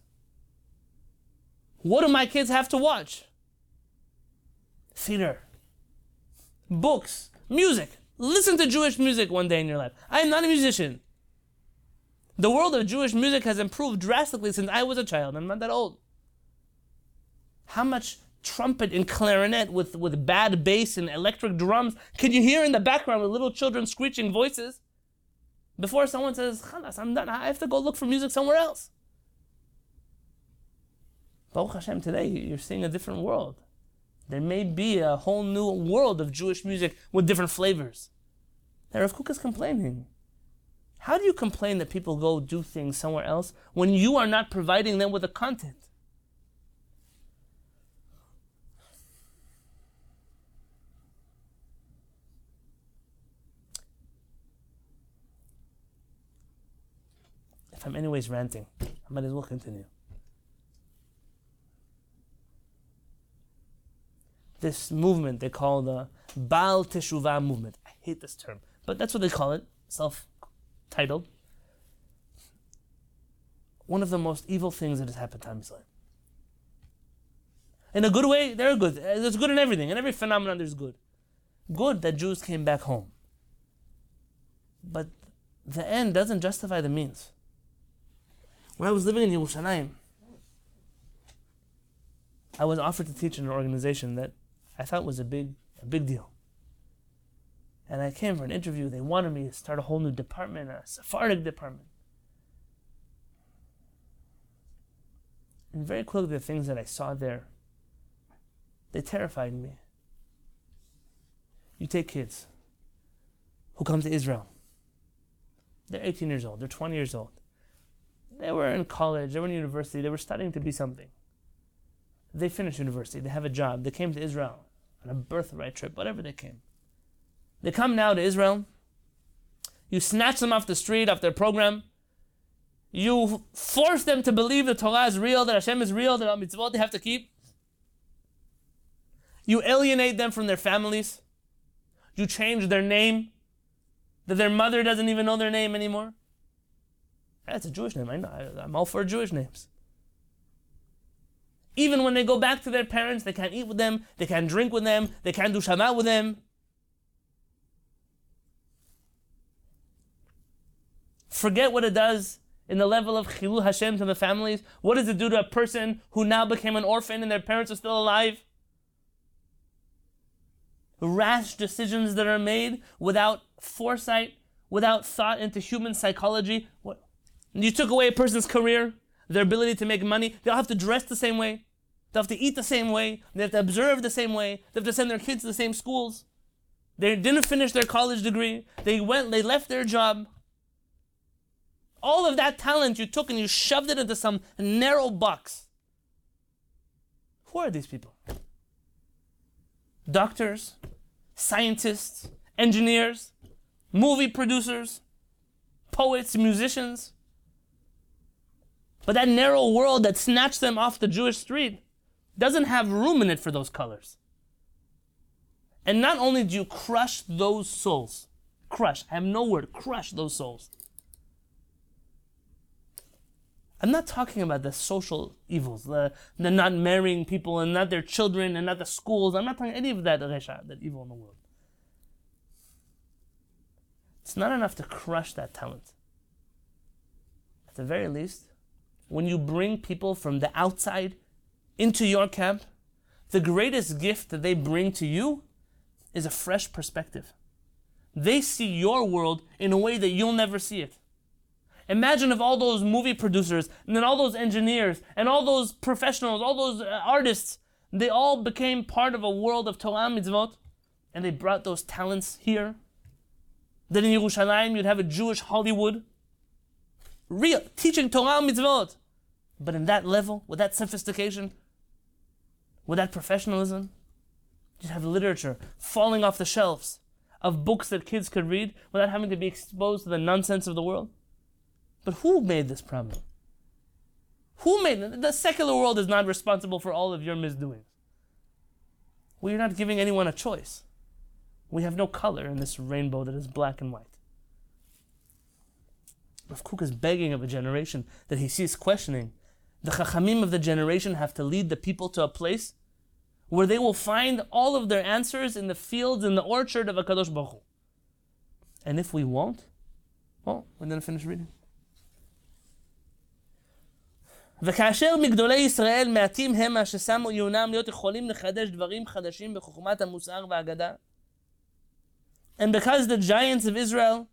What do my kids have to watch? Theater, books, music. Listen to Jewish music one day in your life. I am not a musician. The world of Jewish music has improved drastically since I was a child. I'm not that old. How much trumpet and clarinet with, with bad bass and electric drums. Can you hear in the background with little children screeching voices? Before someone says, Khalas, I'm done, I have to go look for music somewhere else. Baruch Hashem, today you're seeing a different world. There may be a whole new world of Jewish music with different flavors. Now Rav Kook is complaining. How do you complain that people go do things somewhere else when you are not providing them with the content? if I'm anyways ranting, I might as well continue. This movement they call the Baal Teshuvah movement. I hate this term, but that's what they call it, self-titled. One of the most evil things that has happened to Israel. In a good way, they're good. Uh, there's good in everything. In every phenomenon, there's good. Good that Jews came back home. But the end doesn't justify the means. When I was living in Yerushalayim, I was offered to teach in an organization that I thought was a big, a big deal. And I came for an interview. They wanted me to start a whole new department, a Sephardic department. And very quickly, the things that I saw there, they terrified me. You take kids who come to Israel. They're 18 years old, they're 20 years old. They were in college, they were in university, they were studying to be something. They finished university, they have a job, they came to Israel. on a birthright trip, whatever they came. They come now to Israel. You snatch them off the street, off their program. You force them to believe the Torah is real, that Hashem is real, that mitzvot they have to keep. You alienate them from their families. You change their name, that their mother doesn't even know their name anymore. That's a Jewish name. I. I'm all for Jewish names. Even when they go back to their parents, they can't eat with them, they can't drink with them, they can't do Shema with them. Forget what it does in the level of Chilul Hashem to the families. What does it do to a person who now became an orphan and their parents are still alive? Rash decisions that are made without foresight, without thought into human psychology. What? You took away a person's career, their ability to make money. They'll have to dress the same way. They'll have to eat the same way. They have to observe the same way. They have to send their kids to the same schools. They didn't finish their college degree. They went, they left their job. All of that talent you took and you shoved it into some narrow box. Who are these people? Doctors, scientists, engineers, movie producers, poets, musicians. But that narrow world that snatched them off the Jewish street doesn't have room in it for those colors. And not only do you crush those souls, crush, I have no word, crush those souls. I'm not talking about the social evils, the, the not marrying people and not their children and not the schools. I'm not talking any of that resha, that evil in the world. It's not enough to crush that talent. At the very least, when you bring people from the outside into your camp, the greatest gift that they bring to you is a fresh perspective. They see your world in a way that you'll never see it. Imagine if all those movie producers and then all those engineers and all those professionals, all those uh, artists, they all became part of a world of Torah mitzvot and they brought those talents here. Then in Yerushalayim you'd have a Jewish Hollywood, real teaching Torah mitzvot. But in that level, with that sophistication, with that professionalism, you'd have literature falling off the shelves of books that kids could read without having to be exposed to the nonsense of the world. But who made this problem? Who made it? The secular world is not responsible for all of your misdoings. We are not giving anyone a choice. We have no color in this rainbow that is black and white. Rav Kook is begging of a generation that he sees questioning the Chachamim of the generation have to lead the people to a place where they will find all of their answers in the fields, in the orchard of HaKadosh Baruch Hu. And if we won't, well, we're going to finish reading. וכאשר מגדולי ישראל מעטים המה ששמו עיונם להיות יכולים לחדש דברים חדשים בחוכמת המוסר והאגדה. And because the giants of Israel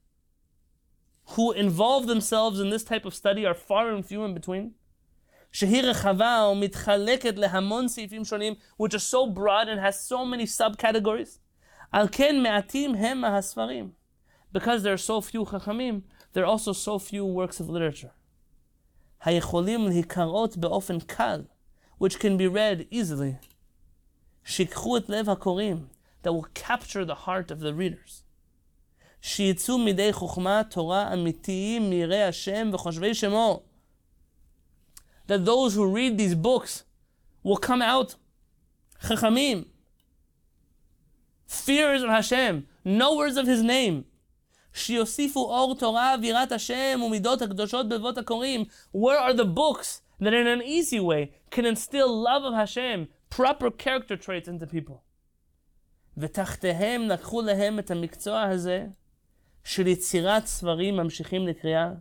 who involve themselves in this type of study are far and few in between, שהיא רחבה ומתחלקת להמון סעיפים שונים, which are so broad and has so many subcategories. על כן מעטים הם הספרים. Because there are so few חכמים, there are also so few works of literature. היכולים להיקראות באופן קל, which can be read easily. שיקחו את לב הקוראים, that will capture the heart of the readers. שיצאו מידי חוכמה, תורה אמיתיים, מיראי השם וחושבי שמו that those who read these books will come out chachamim, fears of Hashem, knowers of His name. שיוסיפו אור תורה ויראת השם ומידות הקדושות בבות הקוראים. Where are the books that in an easy way can instill love of Hashem, proper character traits into people? ותחתיהם לקחו להם את המקצוע הזה של יצירת ספרים ממשיכים לקריאה.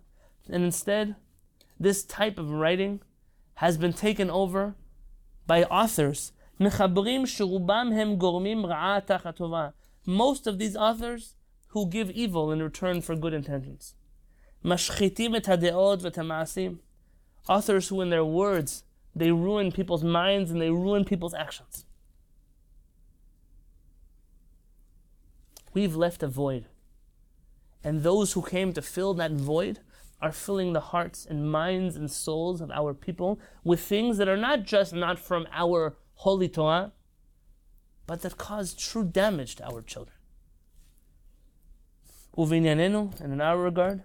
And instead, this type of writing has been taken over by authors. Most of these authors who give evil in return for good intentions. Authors who in their words they ruin people's minds and they ruin people's actions. We've left a void. And those who came to fill that void are filling the hearts and minds and souls of our people with things that are not just not from our holy Torah, but that cause true damage to our children. Uvinyanenu, and in our regard,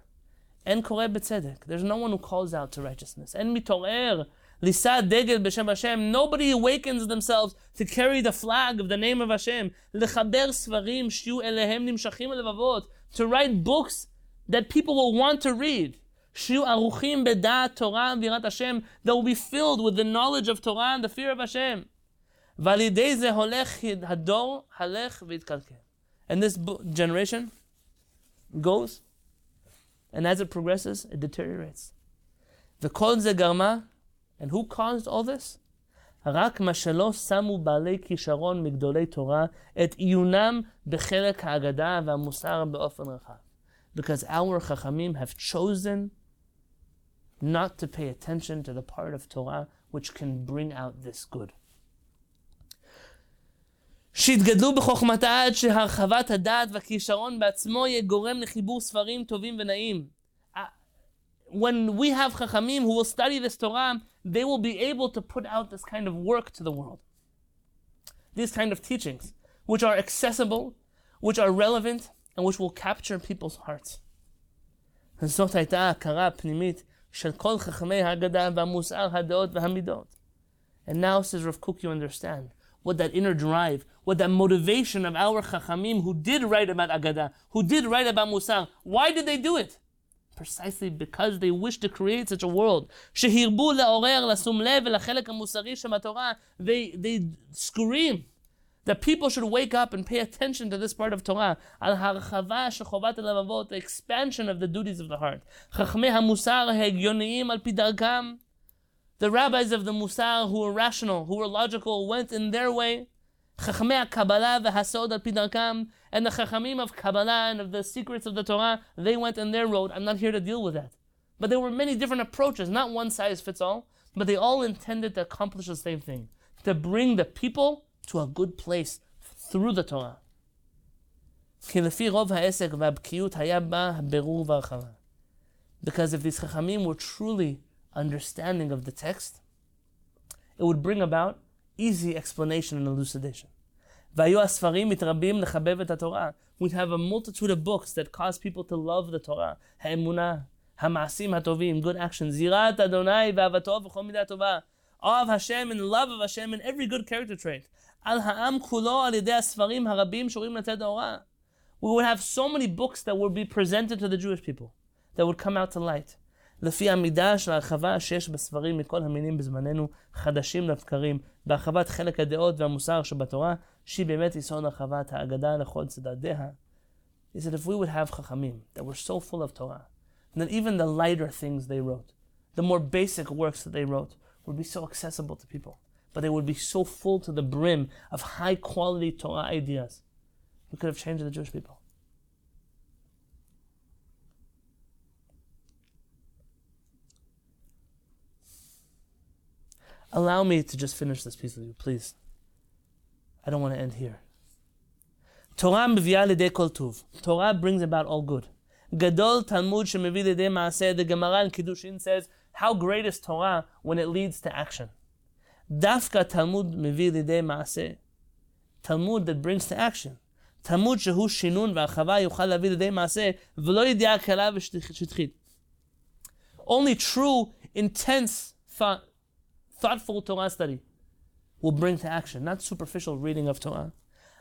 and kore betzedek. There's no one who calls out to righteousness. And mitorer lisad degel b'shem Hashem. Nobody awakens themselves to carry the flag of the name of Hashem. Lechaber svarim shiu elehem nimshachim. To write books that people will want to read. Shiu aruchim bedat Torah virat Hashem. That will be filled with the knowledge of Torah and the fear of Hashem. And this generation goes, and as it progresses, it deteriorates. The kol ze garma, and who caused all this? רק מה שלא שמו בעלי כישרון מגדולי תורה את עיונם בחלק ההגדה והמוסר באופן רחב. Because our chachamim have chosen not to pay attention to the part of Torah which can bring out this good. שיתגדלו בחוכמתה עד שהרחבת הדעת והכישרון בעצמו יהיה גורם לחיבור ספרים טובים ונעים. When we have chachamim who will study this Torah, they will be able to put out this kind of work to the world. These kind of teachings, which are accessible, which are relevant, and which will capture people's hearts. זאת הייתה הכרה פנימית של כל חכמי ההגדה והמוסר, הדעות והמידות. And now, says Rav Kook, you understand what that inner drive, what the motivation of our Chachamim who did write about Agadah, who did write about Musar, why did they do it? Precisely because they wish to create such a world. They, they scream that people should wake up and pay attention to this part of Torah. The expansion of the duties of the heart. The rabbis of the Musar who were rational, who were logical, went in their way. Chachamei Kabbalah v'Hasod al Pidarkam, and the Chachamim of Kabbalah and of the secrets of the Torah, they went in their road. I'm not here to deal with that. But there were many different approaches, not one size fits all, but they all intended to accomplish the same thing to bring the people to a good place through the Torah. Because if these Chachamim were truly understanding of the text, it would bring about easy explanation and elucidation. We'd have a multitude of books that cause people to love the Torah. Ha'emunah, ha'ma'asim ha'tovim, good actions. Zirat Adonai v'avatov v'chol midah tova. Awe of Hashem and love of Hashem and every good character trait. Al ha'am kulo al yedei asfarim harabim shorim leted We would have so many books that would be presented to the Jewish people, that would come out to light. לפי המידה של ההרחבה שיש בספרים מכל המינים בזמננו, חדשים לבקרים, בהרחבת חלק הדעות והמוסר שבתורה, שהיא באמת יסוד הרחבת ההגדה לכל צדדיה. He said if we would have chachamim that were so full of Torah, and that even the lighter things they wrote, the more basic works that they wrote, would be so accessible to people, but they would be so full to the brim of high quality Torah ideas, we could have changed the Jewish people. Allow me to just finish this piece with you, please. I don't want to end here. Torah kol tuv. Torah brings about all good. Gadol Talmud shemevi lidei maaseh. The Gemara in Kiddushin says, how great is Torah when it leads to action. Dafka Talmud mevi lidei maaseh. Talmud that brings to action. Talmud shehu shinun v'achava yuchal lavi lidei maaseh v'lo yidiyah kala. Only true, intense thought thoughtful Torah study will bring to action, not superficial reading of Torah.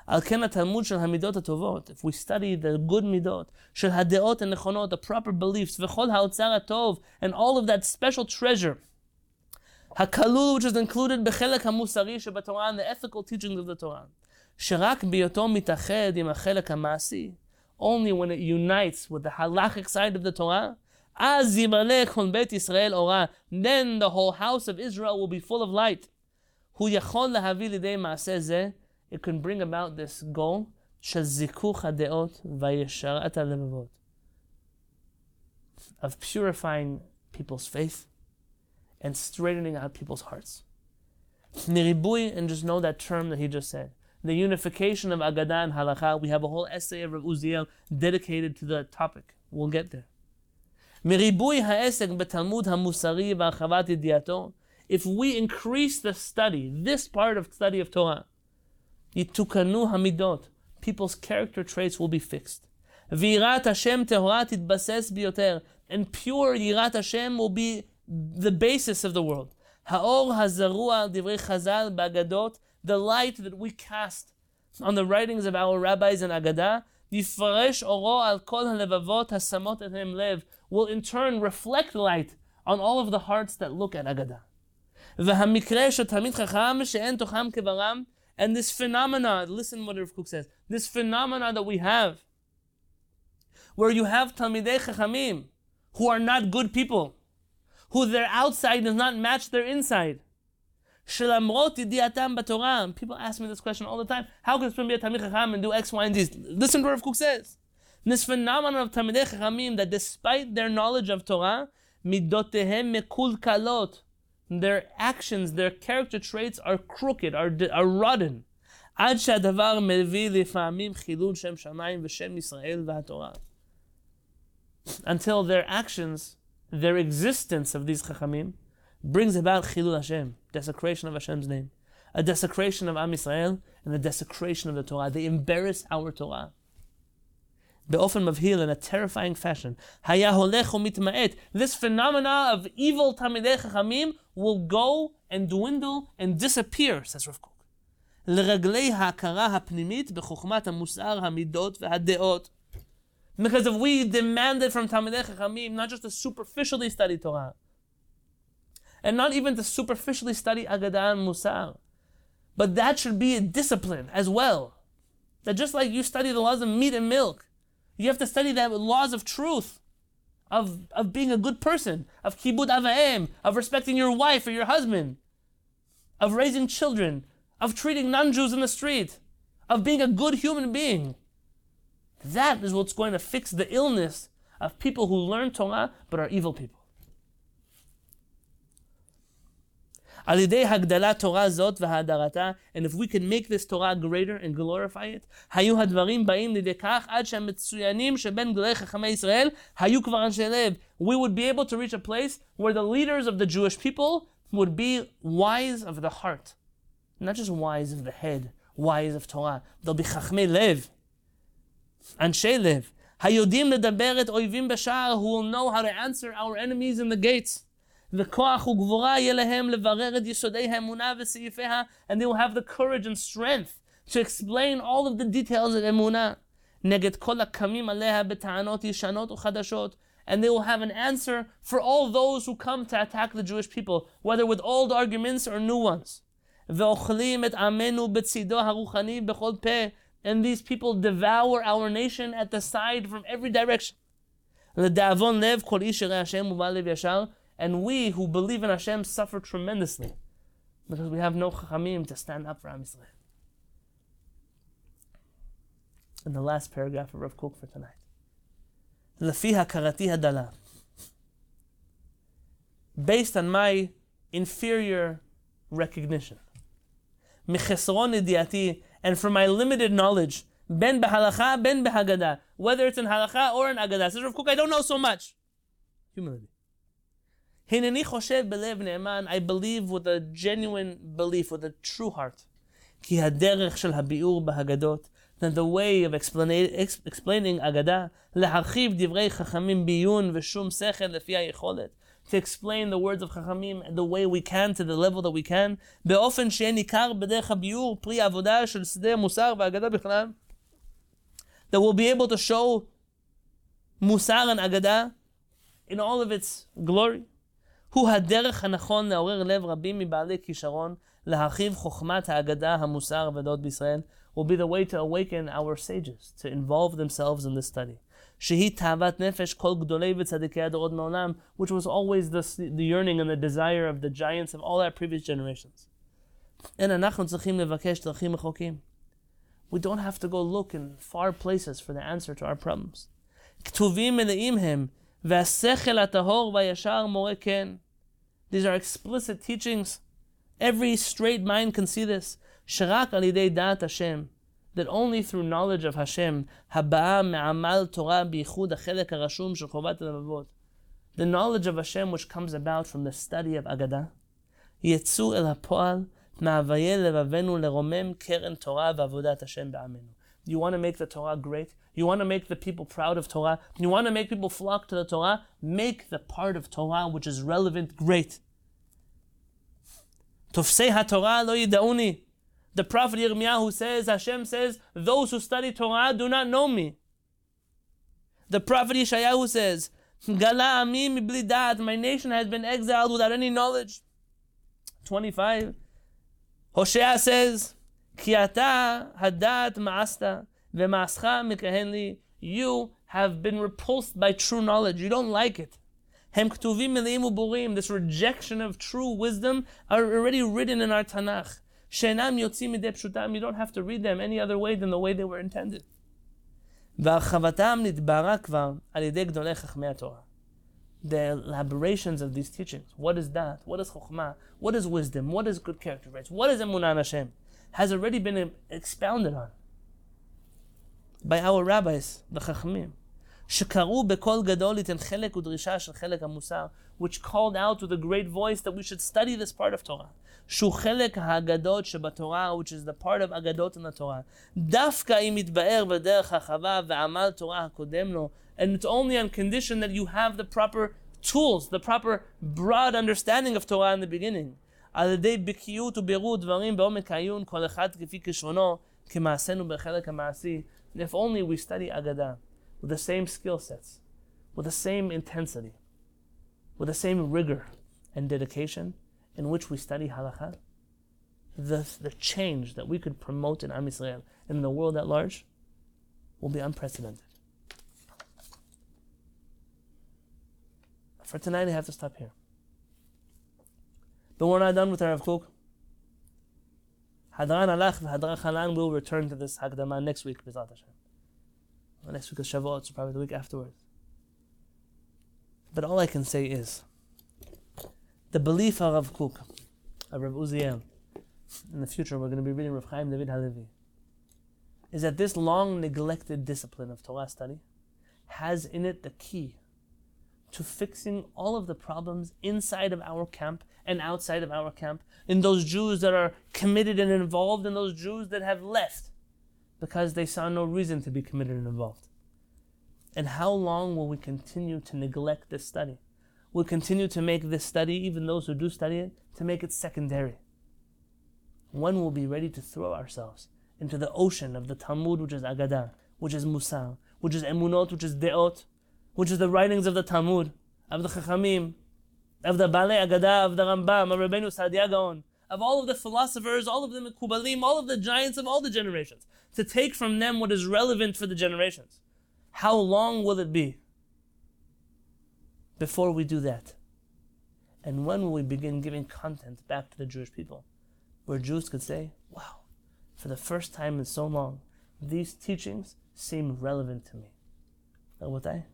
Al ken Talmud shel hamidot hatovot. If we study the good midot, shel hadeot and nechonot, the proper beliefs, v'chol ha'otzar tov, and all of that special treasure, hakalul, which is included b'chelek hamusari shebatorah, and the ethical teachings of the Torah, shirak biyoto mitached im ha'chelek ha'masi. Only when it unites with the halachic side of the Torah, Israel ora. Then the whole house of Israel will be full of light. Hu It can bring about this goal. Shazikuch vayesharat alevavot. Of purifying people's faith and straightening out people's hearts. Niribui, and just know that term that he just said. The unification of Agadah and Halakha. We have a whole essay of Rav Uziel dedicated to the topic. We'll get there. מריבוי העסק בתלמוד המוסרי והרחבת ידיעתו, if we increase the study, this part of study of Torah, yitukanu hamidot. People's character traits will be fixed. Virat Hashem tehora titbases biyoter. And pure Yirat Hashem will be the basis of the world. Haor hazarua divrei chazal bagadot. The light that we cast on the writings of our rabbis and Agadah, יפרש אורו al kol הלבבות hasamot et lev, will in turn reflect light on all of the hearts that look at Agadah. And this phenomena, listen what Rav Kook says, this phenomena that we have, where you have Talmidei Chachamim, who are not good people, who their outside does not match their inside. People ask me this question all the time. How can someone be a Talmidei Chacham and do X, Y, and Z? Listen to what Rav Kook says. This phenomenon of Talmidei Chachamim that despite their knowledge of Torah, midotehem mekulkalot, their actions, their character traits are crooked, are, are rotten. עד שהדבר מביא לפעמים חילול שם שמיים ושם ישראל והתורה. Until their actions, their existence of these chachamim, brings about chilul Hashem, desecration of Hashem's name, a desecration of Am Yisrael, and a desecration of the Torah. They embarrass our Torah. באופן מבהיל, in a terrifying fashion. היה הולך ומתמעט. This phenomena of evil תלמידי חכמים will go and dwindle and disappear, says Rav Kook. לרגלי ההכרה הפנימית בחוכמת המוסר, המידות והדעות. Because if we demanded from Talmidei Chachamim not just to superficially study Torah, and not even to superficially study Agadah and Musar, but that should be a discipline as well. That just like you study the laws of meat and milk, you have to study the laws of truth, of, of being a good person, of kibud avaim, of respecting your wife or your husband, of raising children, of treating non-Jews in the street, of being a good human being. That is what's going to fix the illness of people who learn Torah but are evil people. על ידי הגדלת תורה זאת והאדרתה, and if we can make this Torah greater and glorify it, היו הדברים באים לידי כך עד שהמצוינים שבין גדולי חכמי ישראל היו כבר אנשי לב. We would be able to reach a place where the leaders of the Jewish people would be wise of the heart. Not just wise of the head, wise of Torah. They'll be חכמי לב. אנשי לב. היודעים לדבר את אויבים בשער, who will know how to answer our enemies in the gates. וכוח וגבורה יהיה להם לברר את יסודי האמונה וסעיפיה, and they will have the courage and strength to explain all of the details of אמונה, נגד כל הקמים עליה בטענות ישנות וחדשות, and they will have an answer for all those who come to attack the Jewish people, whether with old arguments or new ones. ואוכלים את עמנו בצידו הרוחני בכל פה, and these people devour our nation at the side from every direction. לדאבון לב כל איש ירא השם ובעל לב ישר, And we who believe in Hashem suffer tremendously because we have no chachamim to stand up for Am Yisrael. And the last paragraph of Rav Kook for tonight. Lafi hakarati hadala. Based on my inferior recognition. Michesron idiati, and from my limited knowledge, ben behalacha, ben behagada, whether it's in halacha or in agada. Says Rav Kook, I don't know so much. Humility. Hineni choshev belev ne'eman, I believe with a genuine belief, with a true heart. Ki haderech shel habiur bahagadot, that the way of explaining, explaining agada, leharchiv divrei chachamim biyun v'shum sechel lefi hayicholet, to explain the words of chachamim the way we can, to the level that we can, באופן שיהיה ניכר בדרך הביור פרי עבודה של שדה מוסר והגדה בכלל, that we'll be able to show musar and agada in all of its glory. הוא הדרך הנכון לעורר לב רבים מבעלי כישרון להרחיב חוכמת האגדה, המוסר והדעות בישראל, will be the way to awaken our sages, to involve themselves in this study. שהיא תאוות נפש כל גדולי וצדיקי הדורות מעולם, which was always the, the yearning and the desire of the giants of all our previous generations. אין אנחנו צריכים לבקש דרכים רחוקים. We don't have to go look in far places for the answer to our problems. כתובים מלאים הם והשכל הטהור והישר מורה כן. These are explicit teachings. Every straight mind can see this. שרק על ידי דעת השם. That only through knowledge of Hashem, הבאה מעמל תורה בייחוד החלק הרשום של חובת הלבבות. The knowledge of Hashem which comes about from the study of Agadah, יצאו אל הפועל מאוויי לבבנו לרומם קרן תורה ועבודת השם בעמנו. You want to make the Torah great? You want to make the people proud of Torah? You want to make people flock to the Torah? Make the part of Torah which is relevant great. Tofsei HaTorah lo yidauni. The prophet Yirmiyahu says, Hashem says, those who study Torah do not know me. The prophet Yeshayahu says, Gala ami mibli my nation has been exiled without any knowledge. 25. Hosea says, Ki ata hadat ma'asta ve'ma'ascha mikehen li. You have been repulsed by true knowledge. You don't like it. Hem ktuvim burim. This rejection of true wisdom are already written in our Tanakh. Shenam yotzim pshutam. You don't have to read them any other way than the way they were intended. והרחבתם נתברה כבר על ידי גדולי חכמי התורה the elaborations of these teachings. What is that? What is chokhmah? What is wisdom? What is good character traits? What is emunah Hashem? Has already been expounded on by our rabbis, the chachamim. שקראו בקול גדול ליתן חלק ודרישה של חלק המוסר, which called out with a great voice that we should study this part of Torah. שהוא חלק האגדות שבתורה, which is the part of אגדות in the Torah. דווקא אם יתבאר בדרך החווה ועמל תורה הקודם לו, and it's only on condition that you have the proper tools, the proper broad understanding of Torah in the beginning. על ידי בקיאות ובירור דברים בעומק העיון, כל אחד כפי כישרונו, כמעשינו בחלק המעשי. If only we study Agadah with the same skill sets, with the same intensity, with the same rigor and dedication in which we study halakha, the, the change that we could promote in Am Yisrael and in the world at large will be unprecedented. For tonight, I have to stop here. But we're not done with Rav Kook. Hadran Alach Hadran Hanan will return to this Hagdama next week, B'ezrat Hashem. Next week is Shavuot, so probably the week afterwards. But all I can say is the belief of Rav Kook, of Rav Uziel, in the future we're going to be reading Rav Chaim David Halevi, is that this long neglected discipline of Torah study has in it the key to fixing all of the problems inside of our camp and outside of our camp, in those Jews that are committed and involved, and those Jews that have left because they saw no reason to be committed and involved. And how long will we continue to neglect this study? We'll continue to make this study, even those who do study it, to make it secondary. When we'll be ready to throw ourselves into the ocean of the Talmud, which is Agadah, which is Musar, which is Emunot, which is Deot, which is the writings of the Talmud, of the Chachamim, of the Baalei Agadah, of the Rambam, of Rabbeinu Saadia Gaon, of all of the philosophers, all of the Mekubalim, all of the giants of all the generations, to take from them what is relevant for the generations. How long will it be before we do that? And when will we begin giving content back to the Jewish people? Where Jews could say, wow, for the first time in so long, these teachings seem relevant to me. What I?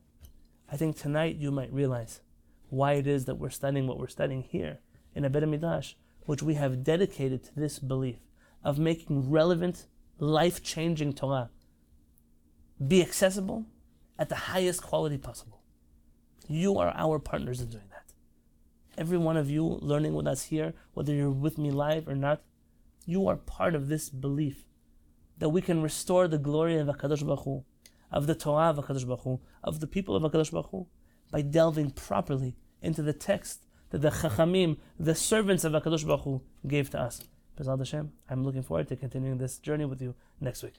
I think tonight you might realize why it is that we're studying what we're studying here in a Midrash, which we have dedicated to this belief of making relevant, life changing Torah be accessible at the highest quality possible. You are our partners in doing that. Every one of you learning with us here, whether you're with me live or not, you are part of this belief that we can restore the glory of HaKadosh Baruch Hu of the Torah of HaKadosh Baruch Hu, of the people of HaKadosh Baruch Hu, by delving properly into the text that the Chachamim, the servants of HaKadosh Baruch Hu, gave to us. Hashem, I'm looking forward to continuing this journey with you next week.